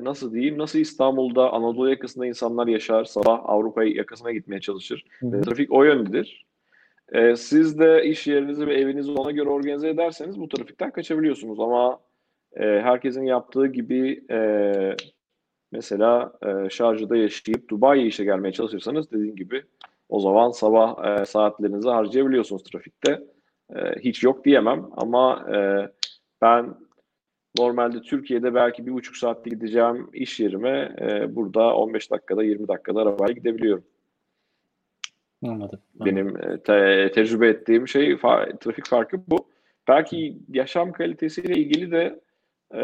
nasıl diyeyim, nasıl İstanbul'da Anadolu yakasında insanlar yaşar, sabah Avrupa yakasına gitmeye çalışır. Hı trafik o yöndedir. E, siz de iş yerinizi ve evinizi ona göre organize ederseniz bu trafikten kaçabiliyorsunuz. Ama e, herkesin yaptığı gibi e, mesela e, Şarjı'da yaşayıp Dubai'ye işe gelmeye çalışırsanız dediğim gibi o zaman sabah e, saatlerinizi harcayabiliyorsunuz trafikte. E, hiç yok diyemem ama e, ben normalde Türkiye'de belki bir buçuk saatte gideceğim iş yerime e, burada 15 dakikada 20 dakikada arabayla gidebiliyorum. Anladım. Benim e, te- tecrübe ettiğim şey fa- trafik farkı bu. Belki yaşam kalitesiyle ilgili de e,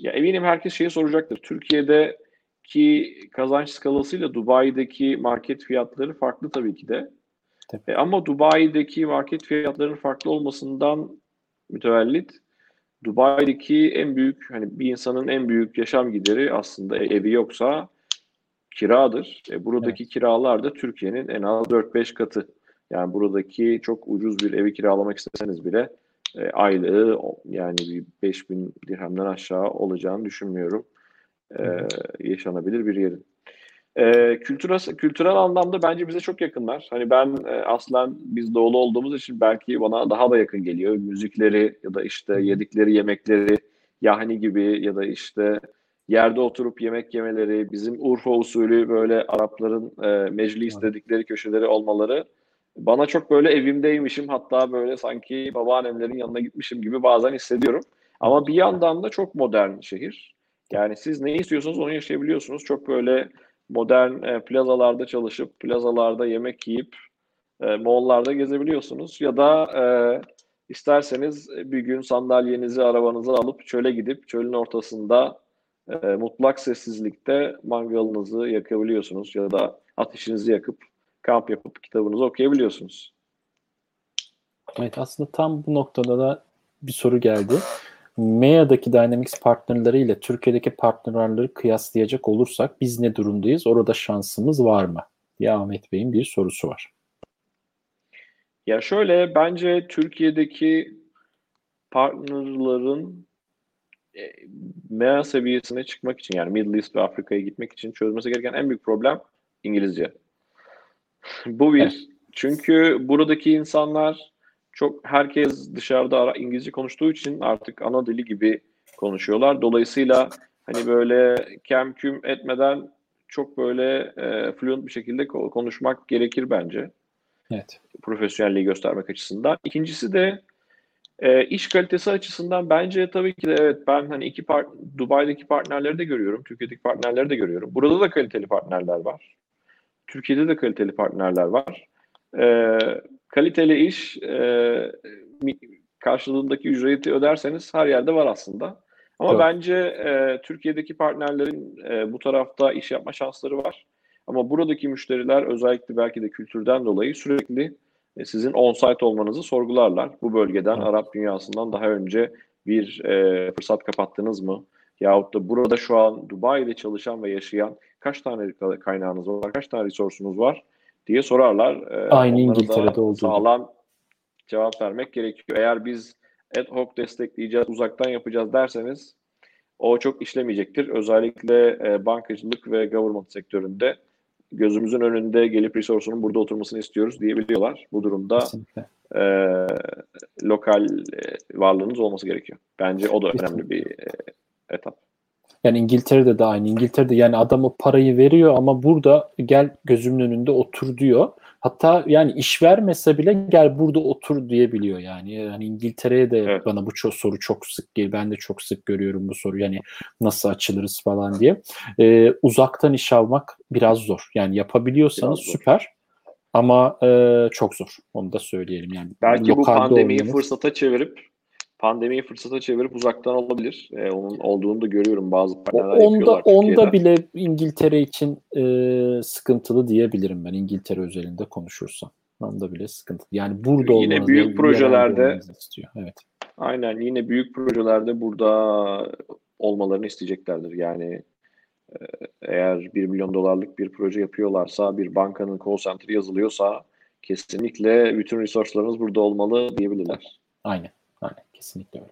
ya eminim herkes şeyi soracaktır. Türkiye'deki kazanç skalasıyla Dubai'deki market fiyatları farklı tabii ki de. E, ama Dubai'deki market fiyatlarının farklı olmasından mütevellit Dubai'deki en büyük hani bir insanın en büyük yaşam gideri aslında evi yoksa kiradır. E, buradaki evet. kiralar da Türkiye'nin en az 4-5 katı. Yani buradaki çok ucuz bir evi kiralamak isteseniz bile e, aylığı yani bir 5000 dirhemden aşağı olacağını düşünmüyorum. E, yaşanabilir bir yerin. E, kültürel, kültürel anlamda bence bize çok yakınlar. Hani ben e, aslen biz doğulu olduğumuz için belki bana daha da yakın geliyor. Müzikleri ya da işte yedikleri yemekleri yahni gibi ya da işte yerde oturup yemek yemeleri, bizim Urfa usulü böyle Arapların e, meclis dedikleri köşeleri olmaları bana çok böyle evimdeymişim hatta böyle sanki babaannemlerin yanına gitmişim gibi bazen hissediyorum. Ama bir yandan da çok modern şehir. Yani siz ne istiyorsanız onu yaşayabiliyorsunuz. Çok böyle modern e, plazalarda çalışıp, plazalarda yemek yiyip, e, malllarda gezebiliyorsunuz. Ya da e, isterseniz bir gün sandalyenizi, arabanızı alıp çöle gidip çölün ortasında e, mutlak sessizlikte mangalınızı yakabiliyorsunuz. Ya da ateşinizi yakıp, kamp yapıp kitabınızı okuyabiliyorsunuz. Evet aslında tam bu noktada da bir soru geldi. MEA'daki Dynamics partnerleri ile Türkiye'deki partnerleri kıyaslayacak olursak biz ne durumdayız? Orada şansımız var mı? diye Ahmet Bey'in bir sorusu var. Ya şöyle bence Türkiye'deki partnerların e, MEA seviyesine çıkmak için yani Middle East ve Afrika'ya gitmek için çözmesi gereken en büyük problem İngilizce. Bu bir. Çünkü buradaki insanlar çok herkes dışarıda İngilizce konuştuğu için artık ana dili gibi konuşuyorlar. Dolayısıyla hani böyle kem küm etmeden çok böyle e, fluent bir şekilde konuşmak gerekir bence. Evet. Profesyonelliği göstermek açısından. İkincisi de e, iş kalitesi açısından bence tabii ki de evet ben hani iki part Dubai'deki partnerleri de görüyorum, Türkiye'deki partnerleri de görüyorum. Burada da kaliteli partnerler var. Türkiye'de de kaliteli partnerler var. E, kaliteli iş e, karşılığındaki ücreti öderseniz her yerde var aslında. Ama evet. bence e, Türkiye'deki partnerlerin e, bu tarafta iş yapma şansları var. Ama buradaki müşteriler özellikle belki de kültürden dolayı sürekli e, sizin on-site olmanızı sorgularlar. Bu bölgeden, evet. Arap dünyasından daha önce bir e, fırsat kapattınız mı? Yahut da burada şu an Dubai'de çalışan ve yaşayan kaç tane kaynağınız var, kaç tane resursunuz var? Diye sorarlar. Ee, Aynı İngiltere'de olduğu Sağlam cevap vermek gerekiyor. Eğer biz ad hoc destekleyeceğiz, uzaktan yapacağız derseniz o çok işlemeyecektir. Özellikle e, bankacılık ve government sektöründe gözümüzün önünde gelip resource'unun burada oturmasını istiyoruz diyebiliyorlar. Bu durumda e, lokal e, varlığınız olması gerekiyor. Bence o da önemli bir e, etap. Yani İngiltere'de de aynı. İngiltere'de yani adam o parayı veriyor ama burada gel gözümün önünde otur diyor. Hatta yani iş vermese bile gel burada otur diyebiliyor yani. Yani İngiltere'ye de evet. bana bu çok, soru çok sık geliyor. Ben de çok sık görüyorum bu soru. Yani nasıl açılırız falan diye. Ee, uzaktan iş almak biraz zor. Yani yapabiliyorsanız süper. Ama e, çok zor. Onu da söyleyelim yani. Belki bu pandemiyi olmanız... fırsata çevirip pandemiyi fırsata çevirip uzaktan olabilir. E, onun olduğunu da görüyorum bazı partnerler onda, Onda bile İngiltere için e, sıkıntılı diyebilirim ben İngiltere özelinde konuşursam. Onda bile sıkıntı. Yani burada yine büyük projelerde istiyor. Evet. Aynen yine büyük projelerde burada olmalarını isteyeceklerdir. Yani e, eğer 1 milyon dolarlık bir proje yapıyorlarsa, bir bankanın call center yazılıyorsa kesinlikle bütün resource'larınız burada olmalı diyebilirler. Aynen. Kesinlikle öyle.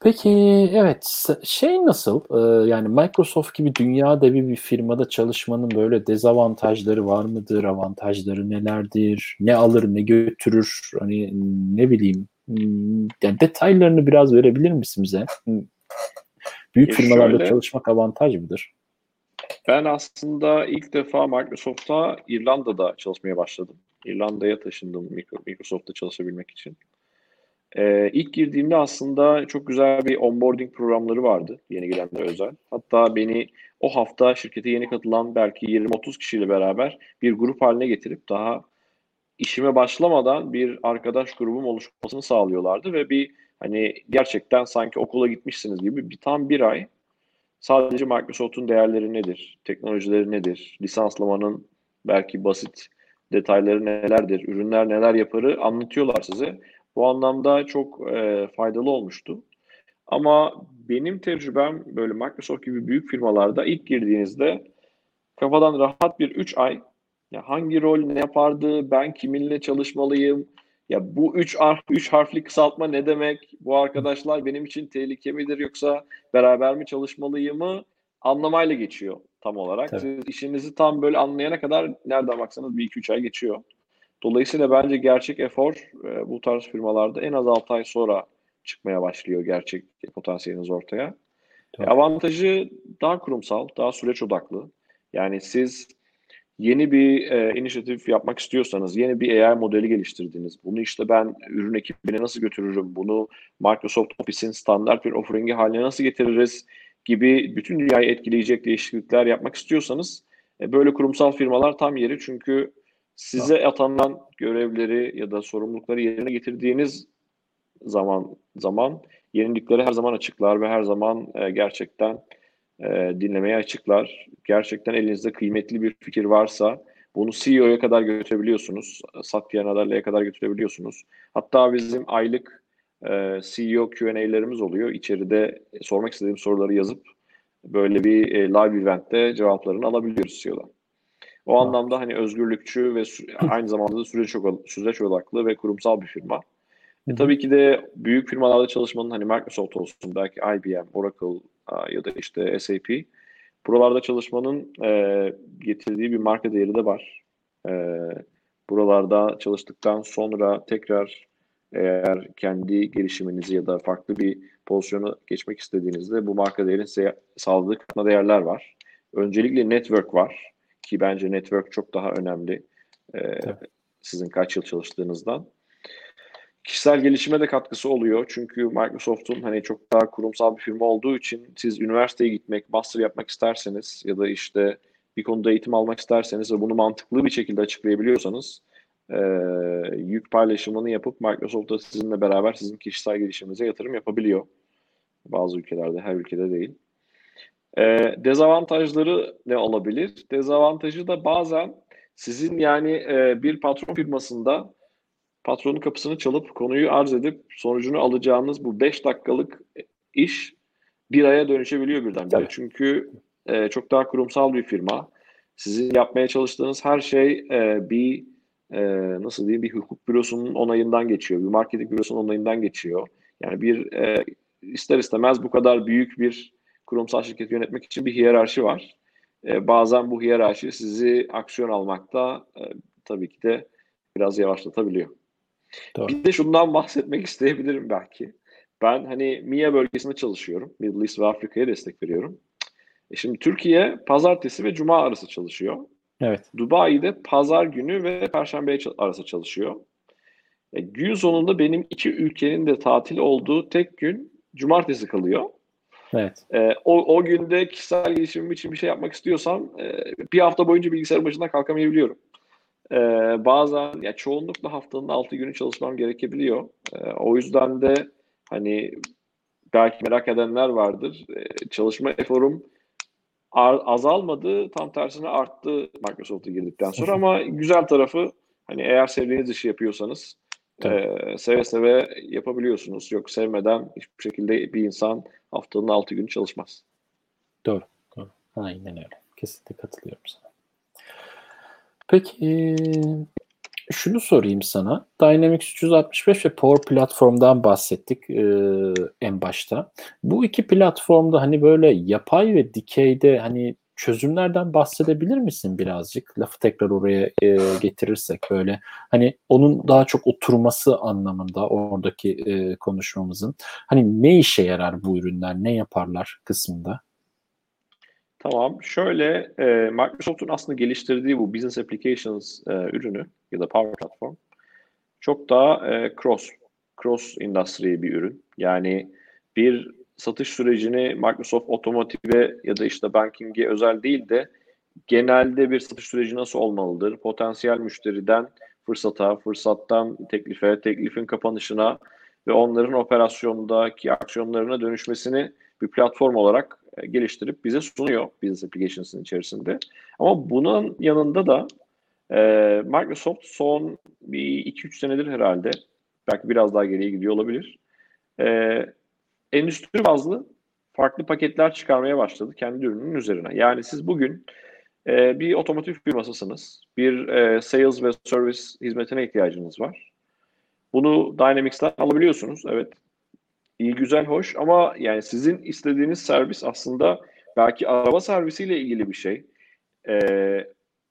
Peki evet şey nasıl ee, yani Microsoft gibi dünya devi bir firmada çalışmanın böyle dezavantajları var mıdır avantajları nelerdir ne alır ne götürür hani ne bileyim hmm, yani detaylarını biraz verebilir misin bize büyük e firmalarda şöyle, çalışmak avantaj mıdır? Ben aslında ilk defa Microsoft'ta İrlanda'da çalışmaya başladım. İrlanda'ya taşındım Microsoft'ta çalışabilmek için. Ee, ilk girdiğimde aslında çok güzel bir onboarding programları vardı yeni gelenlere özel. Hatta beni o hafta şirkete yeni katılan belki 20-30 kişiyle beraber bir grup haline getirip daha işime başlamadan bir arkadaş grubum oluşmasını sağlıyorlardı ve bir hani gerçekten sanki okula gitmişsiniz gibi bir tam bir ay sadece Microsoft'un değerleri nedir, teknolojileri nedir, lisanslamanın belki basit detayları nelerdir, ürünler neler yaparı anlatıyorlar size. Bu anlamda çok e, faydalı olmuştu. Ama benim tecrübem böyle Microsoft gibi büyük firmalarda ilk girdiğinizde kafadan rahat bir 3 ay ya hangi rol ne yapardı, ben kiminle çalışmalıyım, ya bu 3 harf, üç harfli kısaltma ne demek, bu arkadaşlar benim için tehlike midir yoksa beraber mi çalışmalıyımı anlamayla geçiyor tam olarak. Tabii. Siz işinizi tam böyle anlayana kadar nereden baksanız bir iki üç ay geçiyor. Dolayısıyla bence gerçek efor e, bu tarz firmalarda en az 6 ay sonra çıkmaya başlıyor gerçek potansiyeliniz ortaya. E, avantajı daha kurumsal, daha süreç odaklı. Yani siz yeni bir e, inisiyatif yapmak istiyorsanız, yeni bir AI modeli geliştirdiniz. Bunu işte ben ürün ekibine nasıl götürürüm, bunu Microsoft Office'in standart bir offering'i haline nasıl getiririz gibi bütün dünyayı etkileyecek değişiklikler yapmak istiyorsanız e, böyle kurumsal firmalar tam yeri çünkü size atanan görevleri ya da sorumlulukları yerine getirdiğiniz zaman zaman yenilikleri her zaman açıklar ve her zaman e, gerçekten e, dinlemeye açıklar. Gerçekten elinizde kıymetli bir fikir varsa bunu CEO'ya kadar götürebiliyorsunuz. Satya Nadella'ya kadar götürebiliyorsunuz. Hatta bizim aylık e, CEO Q&A'lerimiz oluyor. İçeride sormak istediğim soruları yazıp böyle bir e, live eventte cevaplarını alabiliyoruz CEO'dan. O ha. anlamda hani özgürlükçü ve aynı zamanda da süreç, süreç odaklı ve kurumsal bir firma. E, tabii ki de büyük firmalarda çalışmanın hani Microsoft olsun, belki IBM, Oracle ya da işte SAP. Buralarda çalışmanın e, getirdiği bir marka değeri de var. E, buralarda çalıştıktan sonra tekrar eğer kendi gelişiminizi ya da farklı bir pozisyona geçmek istediğinizde bu marka değerin size sağladığı katma değerler var. Öncelikle network var ki bence network çok daha önemli e, sizin kaç yıl çalıştığınızdan. Kişisel gelişime de katkısı oluyor. Çünkü Microsoft'un hani çok daha kurumsal bir firma olduğu için siz üniversiteye gitmek, master yapmak isterseniz ya da işte bir konuda eğitim almak isterseniz ve bunu mantıklı bir şekilde açıklayabiliyorsanız e, yük paylaşımını yapıp Microsoft'ta sizinle beraber sizin kişisel gelişiminize yatırım yapabiliyor. Bazı ülkelerde, her ülkede değil. E, dezavantajları ne olabilir? Dezavantajı da bazen sizin yani e, bir patron firmasında patronun kapısını çalıp konuyu arz edip sonucunu alacağınız bu 5 dakikalık iş bir aya dönüşebiliyor birdenbire. Çünkü e, çok daha kurumsal bir firma. Sizin yapmaya çalıştığınız her şey e, bir e, nasıl diyeyim bir hukuk bürosunun onayından geçiyor. Bir marketing bürosunun onayından geçiyor. Yani bir e, ister istemez bu kadar büyük bir kurumsal şirketi yönetmek için bir hiyerarşi var. E, bazen bu hiyerarşi sizi aksiyon almakta e, tabii ki de biraz yavaşlatabiliyor. Doğru. Bir de şundan bahsetmek isteyebilirim belki. ben hani MIA bölgesinde çalışıyorum. Middle East ve Afrika'ya destek veriyorum. E şimdi Türkiye pazartesi ve cuma arası çalışıyor. Evet. Dubai'de pazar günü ve perşembe arası çalışıyor. E, gün sonunda benim iki ülkenin de tatil olduğu tek gün cumartesi kalıyor. Evet. E, o, o günde kişisel gelişimim için bir şey yapmak istiyorsam e, bir hafta boyunca bilgisayar başından kalkamayabiliyorum. E, bazen ya çoğunlukla haftanın 6 günü çalışmam gerekebiliyor. E, o yüzden de hani belki merak edenler vardır. E, çalışma eforum azalmadı, tam tersine arttı Microsoft'a girdikten sonra ama güzel tarafı hani eğer sevdiğiniz işi yapıyorsanız e, seve seve yapabiliyorsunuz. Yok sevmeden hiçbir şekilde bir insan haftanın 6 günü çalışmaz. Doğru. Doğru. Aynen öyle. Kesinlikle katılıyorum sana. Peki şunu sorayım sana. Dynamics 365 ve Power Platform'dan bahsettik e, en başta. Bu iki platformda hani böyle yapay ve dikeyde hani çözümlerden bahsedebilir misin birazcık? Lafı tekrar oraya e, getirirsek böyle hani onun daha çok oturması anlamında oradaki e, konuşmamızın hani ne işe yarar bu ürünler, ne yaparlar kısmında? Tamam. Şöyle e, Microsoft'un aslında geliştirdiği bu Business Applications e, ürünü ya da Power Platform çok daha e, cross cross industry bir ürün. Yani bir satış sürecini Microsoft otomotive ya da işte banking'e özel değil de genelde bir satış süreci nasıl olmalıdır? Potansiyel müşteriden fırsata, fırsattan teklife, teklifin kapanışına ve onların operasyondaki aksiyonlarına dönüşmesini bir platform olarak e, geliştirip bize sunuyor Business Applications'ın içerisinde. Ama bunun yanında da e, Microsoft son bir 2-3 senedir herhalde belki biraz daha geriye gidiyor olabilir. E, endüstri bazlı farklı paketler çıkarmaya başladı kendi ürününün üzerine. Yani siz bugün e, bir otomotiv firmasısınız. Bir e, sales ve service hizmetine ihtiyacınız var. Bunu Dynamics'ten alabiliyorsunuz. Evet iyi güzel hoş ama yani sizin istediğiniz servis aslında belki araba servisiyle ilgili bir şey. Ee,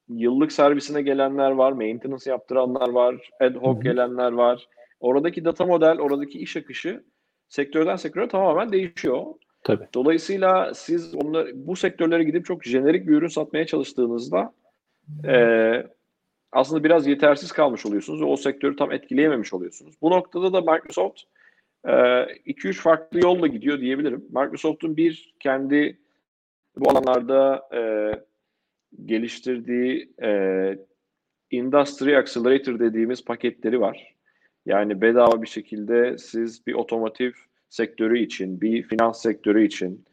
yıllık servisine gelenler var, maintenance yaptıranlar var, ad hoc gelenler var. Oradaki data model, oradaki iş akışı sektörden sektöre tamamen değişiyor. Tabii. Dolayısıyla siz onları, bu sektörlere gidip çok jenerik bir ürün satmaya çalıştığınızda e, aslında biraz yetersiz kalmış oluyorsunuz ve o sektörü tam etkileyememiş oluyorsunuz. Bu noktada da Microsoft 2-3 ee, farklı yolla gidiyor diyebilirim. Microsoft'un bir kendi bu alanlarda e, geliştirdiği e, Industry Accelerator dediğimiz paketleri var. Yani bedava bir şekilde siz bir otomotiv sektörü için, bir finans sektörü için,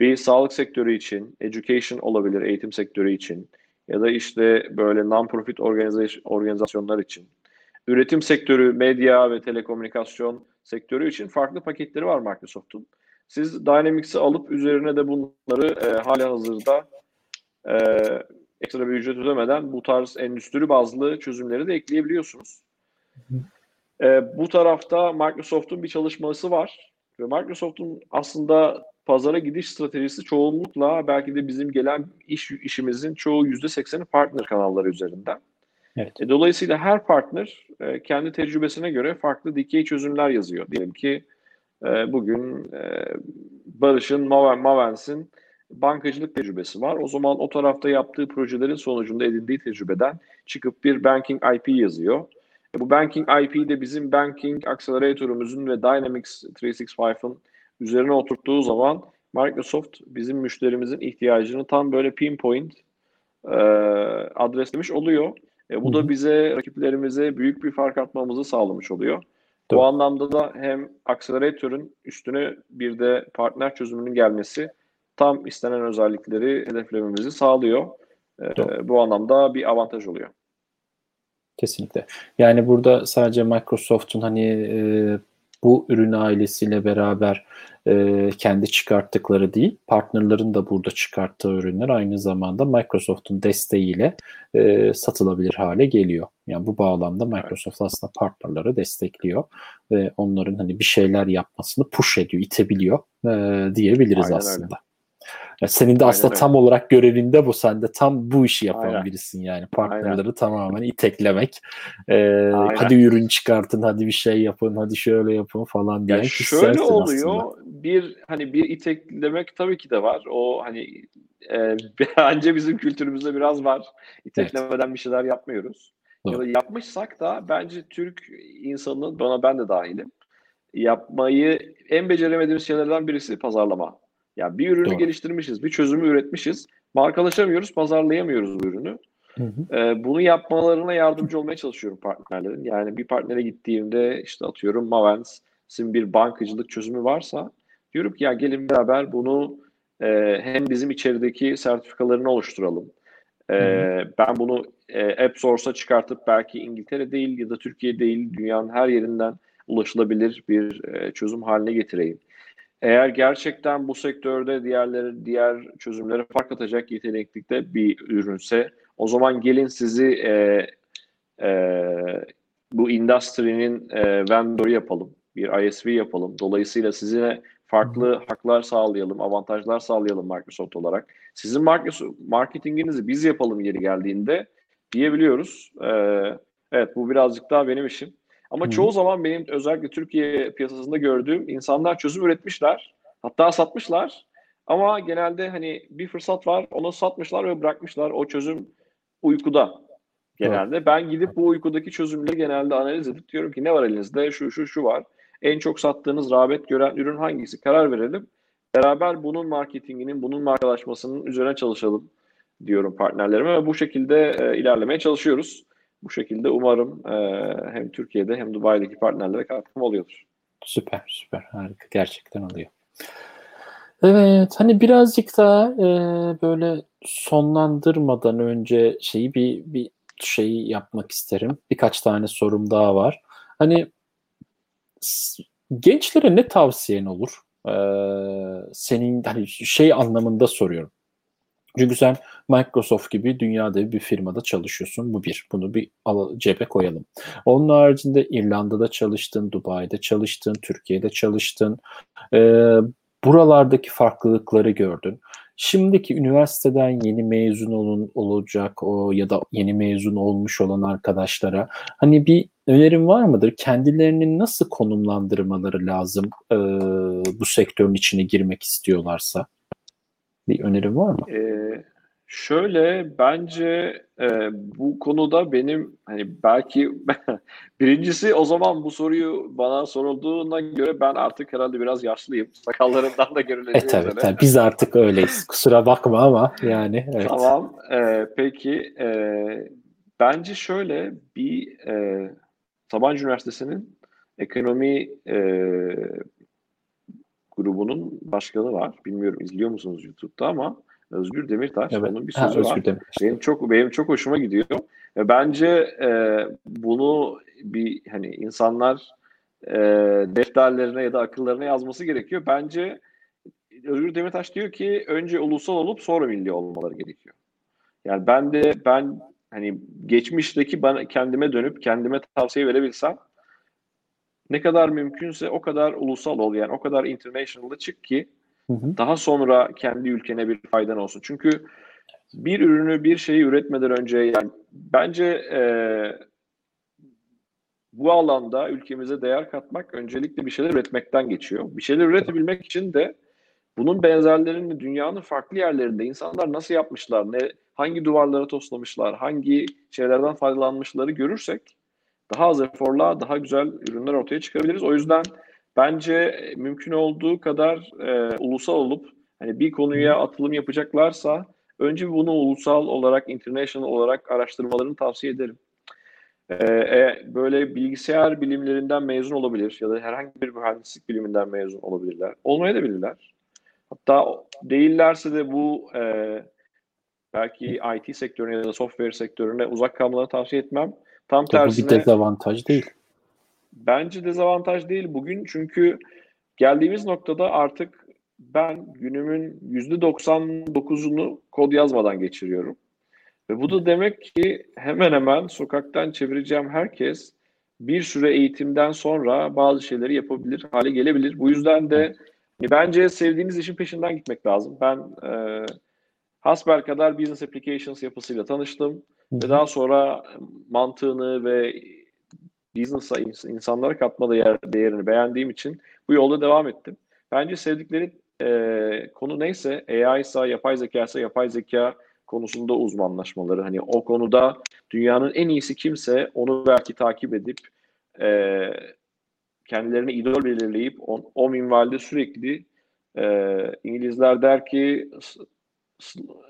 bir sağlık sektörü için, education olabilir, eğitim sektörü için ya da işte böyle non-profit organizasyonlar için, üretim sektörü, medya ve telekomünikasyon sektörü için farklı paketleri var Microsoft'un. Siz Dynamics'i alıp üzerine de bunları e, hala hazırda e, ekstra bir ücret ödemeden bu tarz endüstri bazlı çözümleri de ekleyebiliyorsunuz. E, bu tarafta Microsoft'un bir çalışması var ve Microsoft'un aslında pazara gidiş stratejisi çoğunlukla belki de bizim gelen iş işimizin çoğu %80'i partner kanalları üzerinden. Evet. E, dolayısıyla her partner e, kendi tecrübesine göre farklı dikey çözümler yazıyor. Diyelim ki e, bugün e, Barış'ın, Maven, Mavens'in bankacılık tecrübesi var. O zaman o tarafta yaptığı projelerin sonucunda edindiği tecrübeden çıkıp bir banking IP yazıyor. E, bu banking IP de bizim banking accelerator'umuzun ve Dynamics 365'ın üzerine oturttuğu zaman Microsoft bizim müşterimizin ihtiyacını tam böyle pinpoint e, adreslemiş oluyor. E, bu Hı-hı. da bize rakiplerimize büyük bir fark atmamızı sağlamış oluyor. Doğru. Bu anlamda da hem akseleratörün üstüne bir de partner çözümünün gelmesi tam istenen özellikleri hedeflememizi sağlıyor. E, bu anlamda bir avantaj oluyor. Kesinlikle. Yani burada sadece Microsoft'un hani e, bu ürün ailesiyle beraber e, kendi çıkarttıkları değil, partnerlerin de burada çıkarttığı ürünler aynı zamanda Microsoft'un desteğiyle e, satılabilir hale geliyor. Yani bu bağlamda Microsoft aslında partnerleri destekliyor ve onların hani bir şeyler yapmasını push ediyor, itebiliyor e, diyebiliriz Aynen aslında. Öyle. Yani senin de Aynen aslında öyle. tam olarak görevinde bu. Sen de tam bu işi yapan Aynen. birisin yani. Partnerleri tamamen iteklemek. Ee, Aynen. hadi ürün çıkartın, hadi bir şey yapın, hadi şöyle yapın falan diye. Ya şöyle oluyor. Bir hani bir iteklemek tabii ki de var. O hani e, bence bizim kültürümüzde biraz var. İteklemeden bir şeyler yapmıyoruz. Doğru. Ya da yapmışsak da bence Türk insanının bana ben de dahilim. Yapmayı en beceremediğimiz şeylerden birisi pazarlama. Ya bir ürünü Doğru. geliştirmişiz, bir çözümü üretmişiz. Markalaşamıyoruz, pazarlayamıyoruz bu ürünü. Hı hı. Ee, bunu yapmalarına yardımcı olmaya çalışıyorum partnerlerin. Yani bir partnere gittiğimde işte atıyorum Mavens'in bir bankacılık çözümü varsa diyorum ki ya gelin beraber bunu e, hem bizim içerideki sertifikalarını oluşturalım. E, Hı ben bunu e, App Source'a çıkartıp belki İngiltere değil ya da Türkiye değil dünyanın her yerinden ulaşılabilir bir e, çözüm haline getireyim. Eğer gerçekten bu sektörde diğerleri diğer çözümlere fark atacak yeteneklikte bir ürünse o zaman gelin sizi e, e, bu endüstrinin e, vendor'u yapalım. Bir ISV yapalım. Dolayısıyla size farklı haklar sağlayalım, avantajlar sağlayalım Microsoft olarak. Sizin Microsoft marketinginizi biz yapalım yeri geldiğinde diyebiliyoruz. E, evet bu birazcık daha benim işim. Ama Hı. çoğu zaman benim özellikle Türkiye piyasasında gördüğüm insanlar çözüm üretmişler. Hatta satmışlar. Ama genelde hani bir fırsat var, onu satmışlar ve bırakmışlar. O çözüm uykuda genelde. Ben gidip bu uykudaki çözümleri genelde analiz edip diyorum ki ne var elinizde? Şu şu şu var. En çok sattığınız rağbet gören ürün hangisi? Karar verelim. Beraber bunun marketinginin, bunun markalaşmasının üzerine çalışalım diyorum partnerlerime ve bu şekilde e, ilerlemeye çalışıyoruz. Bu şekilde umarım e, hem Türkiye'de hem Dubai'deki partnerlere katkım oluyordur. Süper, süper. Harika. Gerçekten oluyor. Evet, hani birazcık daha e, böyle sonlandırmadan önce şeyi bir bir şeyi yapmak isterim. Birkaç tane sorum daha var. Hani gençlere ne tavsiyen olur? Ee, senin hani şey anlamında soruyorum. Çünkü sen Microsoft gibi dünyada bir firmada çalışıyorsun. Bu bir. Bunu bir cebe koyalım. Onun haricinde İrlanda'da çalıştın, Dubai'de çalıştın, Türkiye'de çalıştın. Ee, buralardaki farklılıkları gördün. Şimdiki üniversiteden yeni mezun olun olacak o ya da yeni mezun olmuş olan arkadaşlara hani bir önerin var mıdır? Kendilerini nasıl konumlandırmaları lazım e, bu sektörün içine girmek istiyorlarsa? Bir önerin var mı? Ee, şöyle bence e, bu konuda benim hani belki birincisi o zaman bu soruyu bana sorulduğuna göre ben artık herhalde biraz yaşlıyım. Sakallarımdan da görüleceği E tabii, üzere. tabii biz artık öyleyiz. Kusura bakma ama yani evet. Tamam. Ee, peki e, bence şöyle bir e, Sabancı Üniversitesi'nin ekonomi e, grubunun başkanı var. Bilmiyorum izliyor musunuz YouTube'da ama Özgür Demirtaş Evet. onun bir Ha, sözü var. dilerim. Benim çok benim çok hoşuma gidiyor. Ve bence e, bunu bir hani insanlar e, defterlerine ya da akıllarına yazması gerekiyor. Bence Özgür Demirtaş diyor ki önce ulusal olup sonra milli olmaları gerekiyor. Yani ben de ben hani geçmişteki ben kendime dönüp kendime tavsiye verebilsem ne kadar mümkünse o kadar ulusal ol yani o kadar international'da çık ki Hı hı. daha sonra kendi ülkene bir faydan olsun. Çünkü bir ürünü bir şeyi üretmeden önce yani bence e, bu alanda ülkemize değer katmak öncelikle bir şeyler üretmekten geçiyor. Bir şeyler üretebilmek için de bunun benzerlerini dünyanın farklı yerlerinde insanlar nasıl yapmışlar, ne hangi duvarlara toslamışlar, hangi şeylerden faydalanmışları görürsek daha az eforla daha güzel ürünler ortaya çıkarabiliriz. O yüzden bence mümkün olduğu kadar e, ulusal olup hani bir konuya atılım yapacaklarsa önce bunu ulusal olarak, international olarak araştırmalarını tavsiye ederim. Ee, böyle bilgisayar bilimlerinden mezun olabilir ya da herhangi bir mühendislik biliminden mezun olabilirler. Olmayabilirler. Hatta değillerse de bu e, belki IT sektörüne ya da software sektörüne uzak kalmalarını tavsiye etmem. Tam Tabii tersine bu bir dezavantaj değil. bence dezavantaj değil bugün çünkü geldiğimiz noktada artık ben günümün %99'unu kod yazmadan geçiriyorum. Ve bu da demek ki hemen hemen sokaktan çevireceğim herkes bir süre eğitimden sonra bazı şeyleri yapabilir hale gelebilir. Bu yüzden de bence sevdiğiniz işin peşinden gitmek lazım. Ben e, hasbel kadar business applications yapısıyla tanıştım ve daha sonra mantığını ve business'a insanlara katma değer, değerini beğendiğim için bu yolda devam ettim. Bence sevdikleri e, konu neyse AI ise yapay zeka ise yapay zeka konusunda uzmanlaşmaları. Hani o konuda dünyanın en iyisi kimse onu belki takip edip e, kendilerine idol belirleyip on, o minvalde sürekli e, İngilizler der ki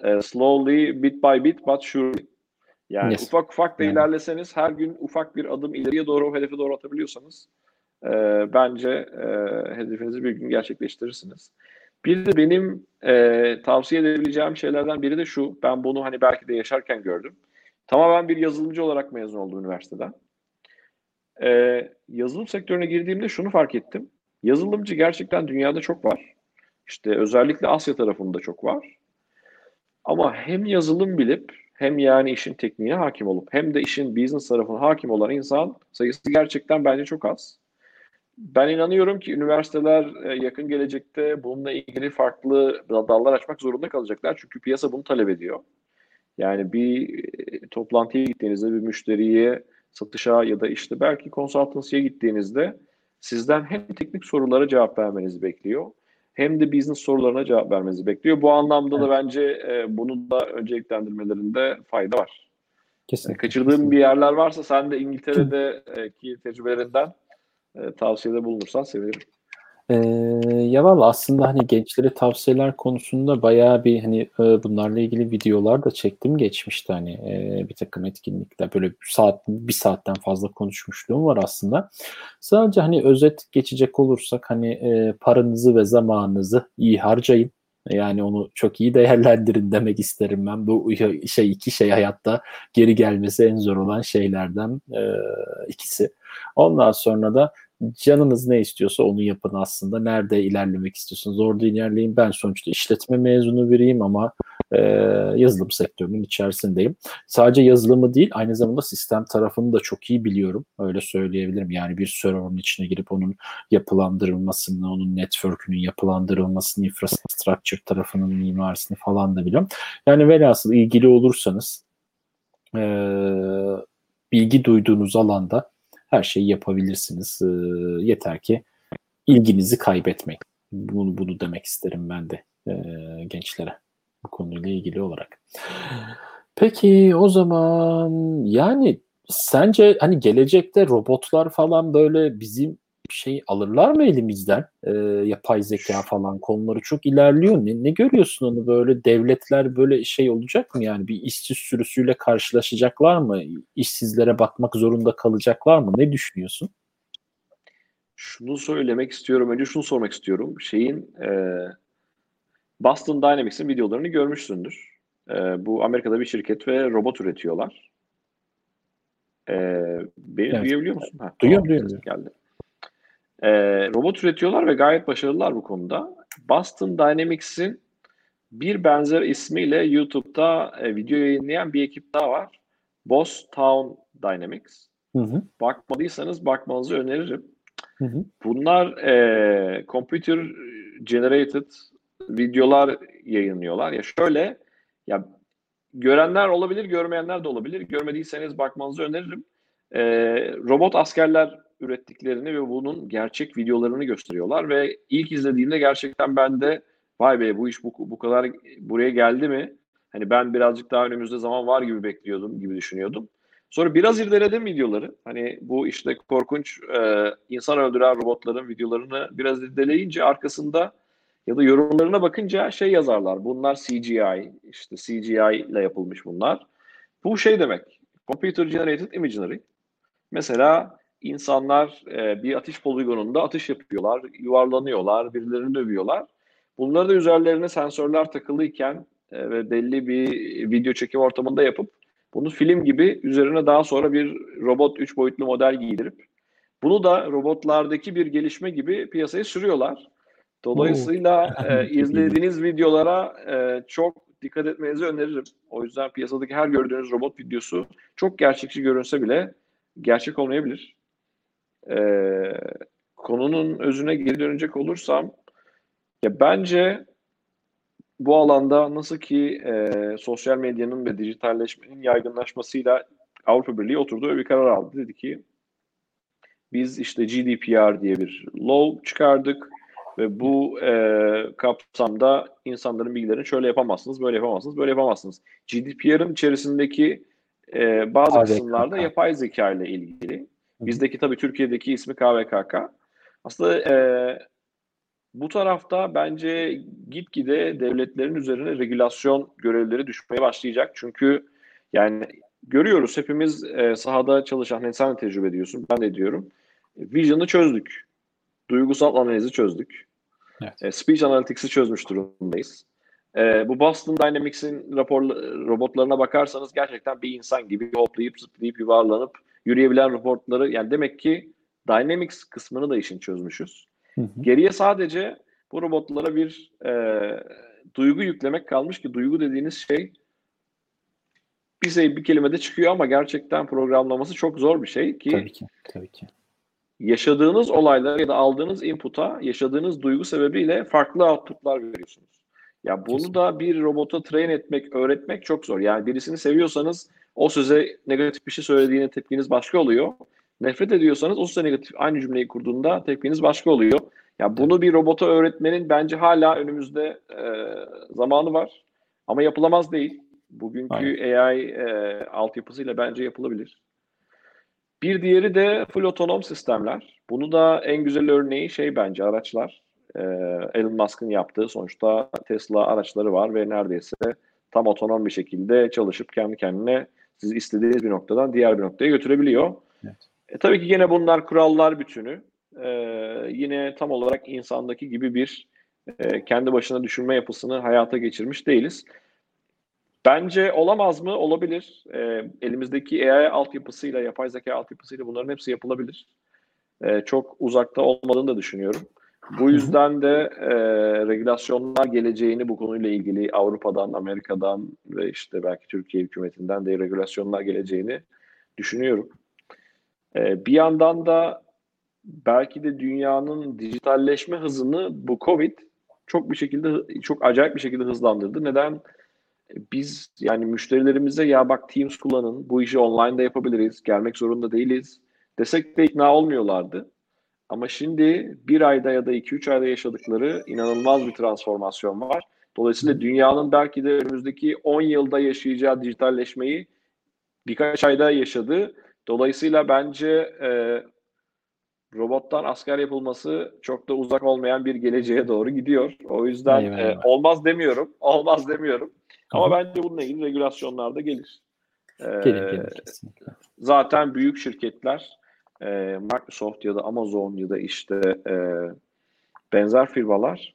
e, slowly bit by bit but surely yani yes. ufak ufak da yani. ilerleseniz her gün ufak bir adım ileriye doğru o hedefe doğru atabiliyorsanız e, bence e, hedefinizi bir gün gerçekleştirirsiniz. Bir de benim e, tavsiye edebileceğim şeylerden biri de şu. Ben bunu hani belki de yaşarken gördüm. Tamamen bir yazılımcı olarak mezun oldum üniversiteden. E, yazılım sektörüne girdiğimde şunu fark ettim. Yazılımcı gerçekten dünyada çok var. İşte özellikle Asya tarafında çok var. Ama hem yazılım bilip hem yani işin tekniğine hakim olup hem de işin business tarafına hakim olan insan sayısı gerçekten bence çok az. Ben inanıyorum ki üniversiteler e, yakın gelecekte bununla ilgili farklı dallar açmak zorunda kalacaklar. Çünkü piyasa bunu talep ediyor. Yani bir e, toplantıya gittiğinizde bir müşteriye satışa ya da işte belki konsultansiye gittiğinizde sizden hem teknik sorulara cevap vermenizi bekliyor hem de business sorularına cevap vermenizi bekliyor. Bu anlamda evet. da bence e, bunu da önceliklendirmelerinde fayda var. Kesinlikle. kaçırdığın kesinlikle. bir yerler varsa sen de İngiltere'deki tecrübelerinden e, tavsiyede bulunursan sevinirim. Ee, ya valla aslında hani gençlere tavsiyeler konusunda bayağı bir hani e, bunlarla ilgili videolar da çektim geçmişte hani e, bir takım etkinlikler böyle bir saat bir saatten fazla konuşmuşluğum var aslında. Sadece hani özet geçecek olursak hani e, paranızı ve zamanınızı iyi harcayın. Yani onu çok iyi değerlendirin demek isterim ben. Bu şey iki şey hayatta geri gelmesi en zor olan şeylerden e, ikisi. Ondan sonra da canınız ne istiyorsa onu yapın aslında. Nerede ilerlemek istiyorsunuz orada ilerleyin. Ben sonuçta işletme mezunu biriyim ama e, yazılım sektörünün içerisindeyim. Sadece yazılımı değil aynı zamanda sistem tarafını da çok iyi biliyorum. Öyle söyleyebilirim. Yani bir server'ın içine girip onun yapılandırılmasını, onun network'ünün yapılandırılmasını, infrastructure tarafının mimarisini falan da biliyorum. Yani velhasıl ilgili olursanız e, bilgi duyduğunuz alanda her şeyi yapabilirsiniz. E, yeter ki ilginizi kaybetmeyin. Bunu, bunu demek isterim ben de e, gençlere bu konuyla ilgili olarak. Peki o zaman yani sence hani gelecekte robotlar falan böyle bizim şey alırlar mı elimizden? E, yapay zeka falan konuları çok ilerliyor. Ne, ne görüyorsun onu böyle devletler böyle şey olacak mı yani bir işsiz sürüsüyle karşılaşacaklar mı? İşsizlere bakmak zorunda kalacaklar mı? Ne düşünüyorsun? Şunu söylemek istiyorum. Önce şunu sormak istiyorum. Şeyin e, Boston Dynamics'in videolarını görmüşsündür. E, bu Amerika'da bir şirket ve robot üretiyorlar. E, beni evet. duyabiliyor musun? Ha, duyuyorum, tamam, duyuyorum. Geldi. E, robot üretiyorlar ve gayet başarılılar bu konuda. Boston Dynamics'in bir benzer ismiyle YouTube'da e, video yayınlayan bir ekip daha var. Boss Town Dynamics. Hı hı. Bakmadıysanız bakmanızı öneririm. Hı hı. Bunlar e, computer generated videolar yayınlıyorlar. Ya şöyle ya görenler olabilir, görmeyenler de olabilir. Görmediyseniz bakmanızı öneririm. E, robot askerler ürettiklerini ve bunun gerçek videolarını gösteriyorlar ve ilk izlediğimde gerçekten ben de vay be bu iş bu, bu kadar buraya geldi mi? Hani ben birazcık daha önümüzde zaman var gibi bekliyordum gibi düşünüyordum. Sonra biraz irdeledim videoları. Hani bu işte korkunç e, insan öldüren robotların videolarını biraz irdeleyince arkasında ya da yorumlarına bakınca şey yazarlar. Bunlar CGI, işte CGI ile yapılmış bunlar. Bu şey demek. Computer Generated Imagery. Mesela insanlar e, bir atış poligonunda atış yapıyorlar, yuvarlanıyorlar, birilerini dövüyorlar. Bunları da üzerlerine sensörler takılıyken e, ve belli bir video çekim ortamında yapıp bunu film gibi üzerine daha sonra bir robot üç boyutlu model giydirip bunu da robotlardaki bir gelişme gibi piyasaya sürüyorlar. Dolayısıyla e, izlediğiniz videolara e, çok dikkat etmenizi öneririm. O yüzden piyasadaki her gördüğünüz robot videosu çok gerçekçi görünse bile gerçek olmayabilir. E, konunun özüne geri dönecek olursam Ya bence bu alanda nasıl ki e, sosyal medyanın ve dijitalleşmenin yaygınlaşmasıyla Avrupa Birliği oturdu ve bir karar aldı. Dedi ki biz işte GDPR diye bir law çıkardık ve bu e, kapsamda insanların bilgilerini şöyle yapamazsınız, böyle yapamazsınız, böyle yapamazsınız. GDPR'ın içerisindeki e, bazı kısımlarda yapay zeka ile ilgili. Bizdeki tabii Türkiye'deki ismi KVKK. Aslında e, bu tarafta bence gitgide devletlerin üzerine regülasyon görevleri düşmeye başlayacak. Çünkü yani görüyoruz hepimiz e, sahada çalışan, hani sen de tecrübe ediyorsun, ben de diyorum. Vision'ı çözdük. Duygusal analizi çözdük. Evet. E, speech Analytics'i çözmüş durumdayız. E, bu Boston Dynamics'in rapor, robotlarına bakarsanız gerçekten bir insan gibi hoplayıp zıplayıp yuvarlanıp yürüyebilen robotları yani demek ki Dynamics kısmını da işin çözmüşüz. Hı hı. Geriye sadece bu robotlara bir e, duygu yüklemek kalmış ki duygu dediğiniz şey bir şey bir kelimede çıkıyor ama gerçekten programlaması çok zor bir şey ki. Tabii ki. Tabii ki yaşadığınız olaylara ya da aldığınız input'a yaşadığınız duygu sebebiyle farklı output'lar veriyorsunuz. Ya bunu Kesinlikle. da bir robota train etmek, öğretmek çok zor. Yani birisini seviyorsanız o söze negatif bir şey söylediğine tepkiniz başka oluyor. Nefret ediyorsanız o söze negatif aynı cümleyi kurduğunda tepkiniz başka oluyor. Ya bunu bir robota öğretmenin bence hala önümüzde e, zamanı var. Ama yapılamaz değil. Bugünkü Aynen. AI e, altyapısıyla bence yapılabilir. Bir diğeri de full otonom sistemler. Bunu da en güzel örneği şey bence araçlar. Ee, Elon Musk'ın yaptığı sonuçta Tesla araçları var ve neredeyse tam otonom bir şekilde çalışıp kendi kendine siz istediğiniz bir noktadan diğer bir noktaya götürebiliyor. Evet. E, tabii ki yine bunlar kurallar bütünü. E, yine tam olarak insandaki gibi bir e, kendi başına düşünme yapısını hayata geçirmiş değiliz. Bence olamaz mı? Olabilir. E, elimizdeki AI altyapısıyla, yapay zeka altyapısıyla bunların hepsi yapılabilir. E, çok uzakta olmadığını da düşünüyorum. Bu yüzden de e, regülasyonlar geleceğini bu konuyla ilgili Avrupa'dan, Amerika'dan ve işte belki Türkiye hükümetinden de regülasyonlar geleceğini düşünüyorum. E, bir yandan da belki de dünyanın dijitalleşme hızını bu Covid çok bir şekilde, çok acayip bir şekilde hızlandırdı. Neden? biz yani müşterilerimize ya bak Teams kullanın, bu işi online da yapabiliriz, gelmek zorunda değiliz desek de ikna olmuyorlardı. Ama şimdi bir ayda ya da iki üç ayda yaşadıkları inanılmaz bir transformasyon var. Dolayısıyla dünyanın belki de önümüzdeki 10 yılda yaşayacağı dijitalleşmeyi birkaç ayda yaşadı. Dolayısıyla bence e, robottan asker yapılması çok da uzak olmayan bir geleceğe doğru gidiyor. O yüzden eyvallah. E, olmaz demiyorum. Olmaz demiyorum. Ama Hı-hı. bence bununla ilgili regülasyonlar da gelir. Ee, gelir, gelir kesinlikle. Zaten büyük şirketler e, Microsoft ya da Amazon ya da işte e, benzer firmalar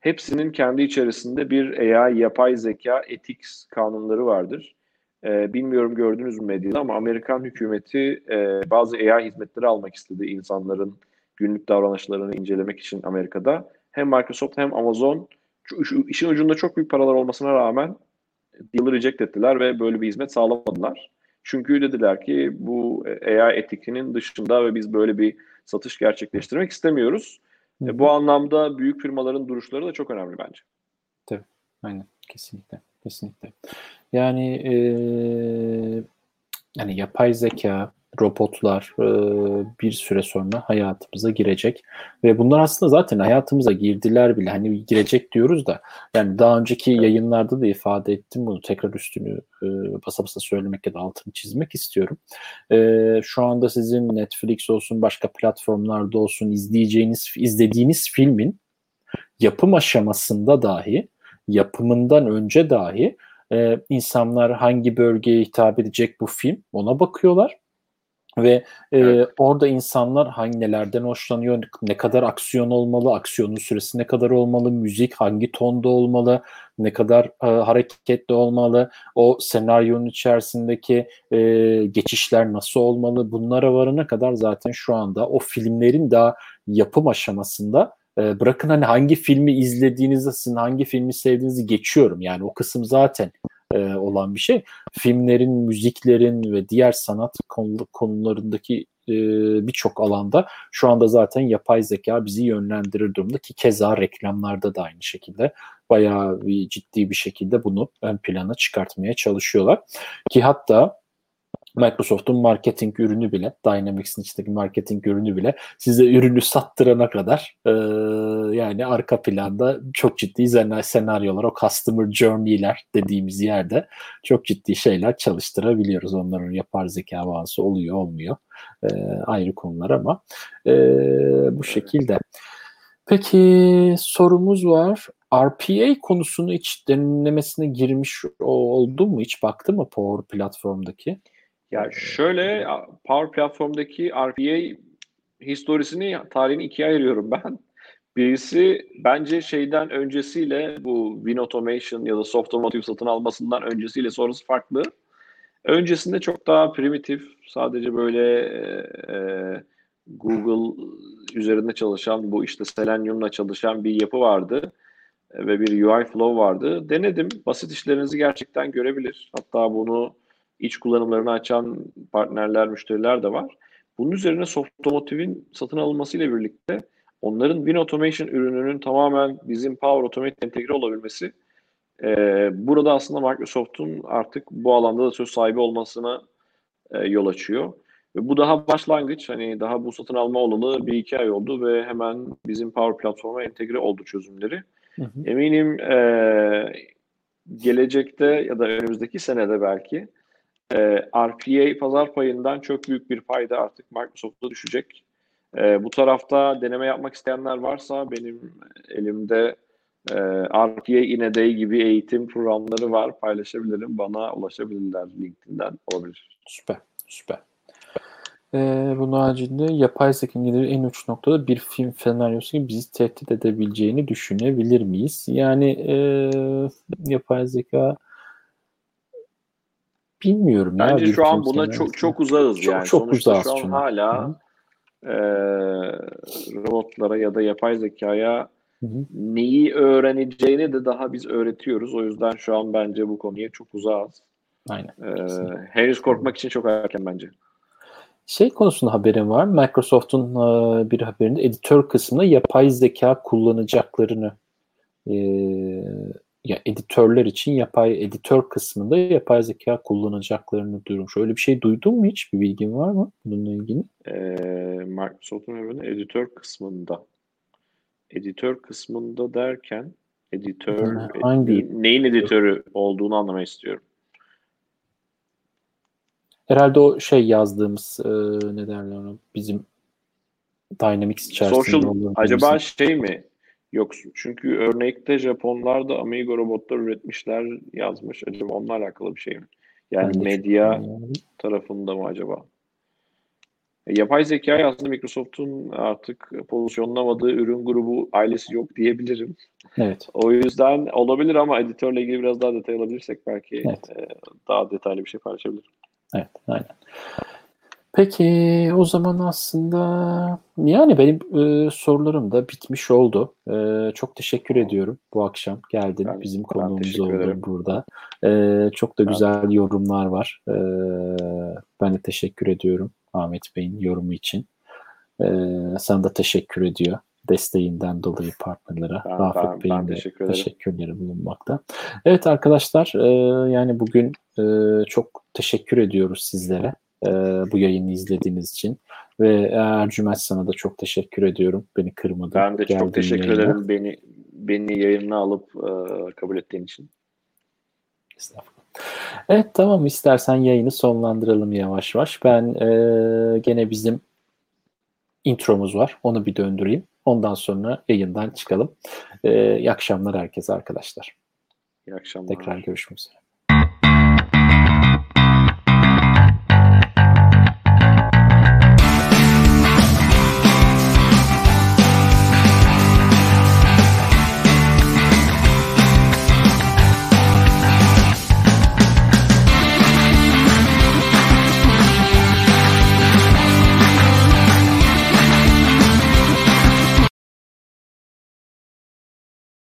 hepsinin kendi içerisinde bir AI yapay zeka ethics kanunları vardır. E, bilmiyorum gördünüz mü medyada ama Amerikan hükümeti e, bazı AI hizmetleri almak istedi insanların günlük davranışlarını incelemek için Amerika'da. Hem Microsoft hem Amazon işin ucunda çok büyük paralar olmasına rağmen deal'ı reject ettiler ve böyle bir hizmet sağlamadılar. Çünkü dediler ki bu AI etikinin dışında ve biz böyle bir satış gerçekleştirmek istemiyoruz. E, bu anlamda büyük firmaların duruşları da çok önemli bence. Tabii, aynen. Kesinlikle, kesinlikle. Yani e, yani yapay zeka, robotlar e, bir süre sonra hayatımıza girecek. Ve bunlar aslında zaten hayatımıza girdiler bile. Hani girecek diyoruz da yani daha önceki yayınlarda da ifade ettim bunu. Tekrar üstünü e, basa basa söylemek ya da altını çizmek istiyorum. E, şu anda sizin Netflix olsun başka platformlarda olsun izleyeceğiniz izlediğiniz filmin yapım aşamasında dahi yapımından önce dahi e, insanlar hangi bölgeye hitap edecek bu film ona bakıyorlar ve e, evet. orada insanlar hangi nelerden hoşlanıyor, ne kadar aksiyon olmalı, aksiyonun süresi ne kadar olmalı, müzik hangi tonda olmalı, ne kadar e, hareketli olmalı, o senaryonun içerisindeki e, geçişler nasıl olmalı, bunlara varana kadar zaten şu anda o filmlerin daha yapım aşamasında e, bırakın hani hangi filmi izlediğinizde sizin hangi filmi sevdiğinizi geçiyorum. Yani o kısım zaten e, olan bir şey. Filmlerin, müziklerin ve diğer sanat konularındaki e, birçok alanda şu anda zaten yapay zeka bizi yönlendirir durumda ki keza reklamlarda da aynı şekilde bayağı bir ciddi bir şekilde bunu ön plana çıkartmaya çalışıyorlar. Ki hatta Microsoft'un marketing ürünü bile, Dynamics'in içindeki marketing ürünü bile size ürünü sattırana kadar e, yani arka planda çok ciddi senaryolar, o customer journey'ler dediğimiz yerde çok ciddi şeyler çalıştırabiliyoruz. Onların yapar zeka bağlantısı oluyor, olmuyor. E, ayrı konular ama e, bu şekilde. Peki sorumuz var. RPA konusunu hiç denetlemesine girmiş oldu mu? Hiç baktı mı Power platformdaki? Ya şöyle Power Platform'daki RPA historisini, tarihini ikiye ayırıyorum ben. Birisi bence şeyden öncesiyle bu Win Automation ya da Soft Automotive satın almasından öncesiyle sonrası farklı. Öncesinde çok daha primitif, sadece böyle e, Google üzerinde çalışan, bu işte Selenium'la çalışan bir yapı vardı ve bir UI flow vardı. Denedim. Basit işlerinizi gerçekten görebilir. Hatta bunu iç kullanımlarını açan partnerler, müşteriler de var. Bunun üzerine Softomotive'in satın alınmasıyla birlikte onların Win Automation ürününün tamamen bizim Power Automate entegre olabilmesi e, burada aslında Microsoft'un artık bu alanda da söz sahibi olmasına e, yol açıyor. Ve bu daha başlangıç. Hani daha bu satın alma olalı bir iki ay oldu ve hemen bizim Power platforma entegre oldu çözümleri. Hı hı. Eminim e, gelecekte ya da önümüzdeki senede belki e, RPA pazar payından çok büyük bir payda artık Microsoft'a düşecek. E, bu tarafta deneme yapmak isteyenler varsa benim elimde e, RPA INEDEY gibi eğitim programları var. Paylaşabilirim. Bana ulaşabilirler LinkedIn'den olabilir. Süper, süper. Ee, bunun haricinde yapay zekanın en uç noktada bir film senaryosu gibi bizi tehdit edebileceğini düşünebilir miyiz? Yani e, yapay zeka Bilmiyorum Bence ya, şu an buna çok çok uzağız çok, yani. Çok Sonuçta uzağız şu an hala e, robotlara ya da yapay zekaya Hı-hı. neyi öğreneceğini de daha biz öğretiyoruz. O yüzden şu an bence bu konuya çok uzağız. Aynen. Ee, henüz korkmak için çok erken bence. Şey konusunda haberin var. Microsoft'un e, bir haberinde editör kısmında yapay zeka kullanacaklarını e, ya editörler için yapay editör kısmında yapay zeka kullanacaklarını duyurum. Şöyle bir şey duydun mu hiç? Bir bilgin var mı bununla ilgili? Ee, Microsoft'un ürünü editör kısmında. Editör kısmında derken editör yani hangi neyin editörü olduğunu anlamak istiyorum. Herhalde o şey yazdığımız e, ne derler ona bizim Dynamics içerisinde Social, acaba şey mi Yok çünkü örnekte Japonlar da Amigo robotlar üretmişler yazmış. Acaba onunla alakalı bir şey mi? Yani ben medya tarafında mı acaba? E, yapay zekayı aslında Microsoft'un artık pozisyonlamadığı ürün grubu ailesi yok diyebilirim. Evet. O yüzden olabilir ama editörle ilgili biraz daha detay alabilirsek belki evet. e, daha detaylı bir şey paylaşabilirim. Evet, aynen. Peki o zaman aslında yani benim e, sorularım da bitmiş oldu. E, çok teşekkür ediyorum bu akşam geldin ben, bizim konuğumuz oldun burada. E, çok da güzel yorumlar var. E, ben de teşekkür ediyorum Ahmet Bey'in yorumu için. E, sana da teşekkür ediyor desteğinden dolayı partnerlere. Ben, Rafet Bey'in de teşekkür teşekkürleri bulunmakta. Evet arkadaşlar e, yani bugün e, çok teşekkür ediyoruz sizlere e, bu yayını izlediğiniz için. Ve Ercüment sana da çok teşekkür ediyorum. Beni kırmadın. Ben de çok teşekkür yayına. ederim beni beni yayına alıp e, kabul ettiğin için. Estağfurullah. Evet tamam istersen yayını sonlandıralım yavaş yavaş. Ben e, gene bizim intromuz var. Onu bir döndüreyim. Ondan sonra yayından çıkalım. E, iyi akşamlar herkese arkadaşlar. İyi akşamlar. Tekrar görüşmek üzere.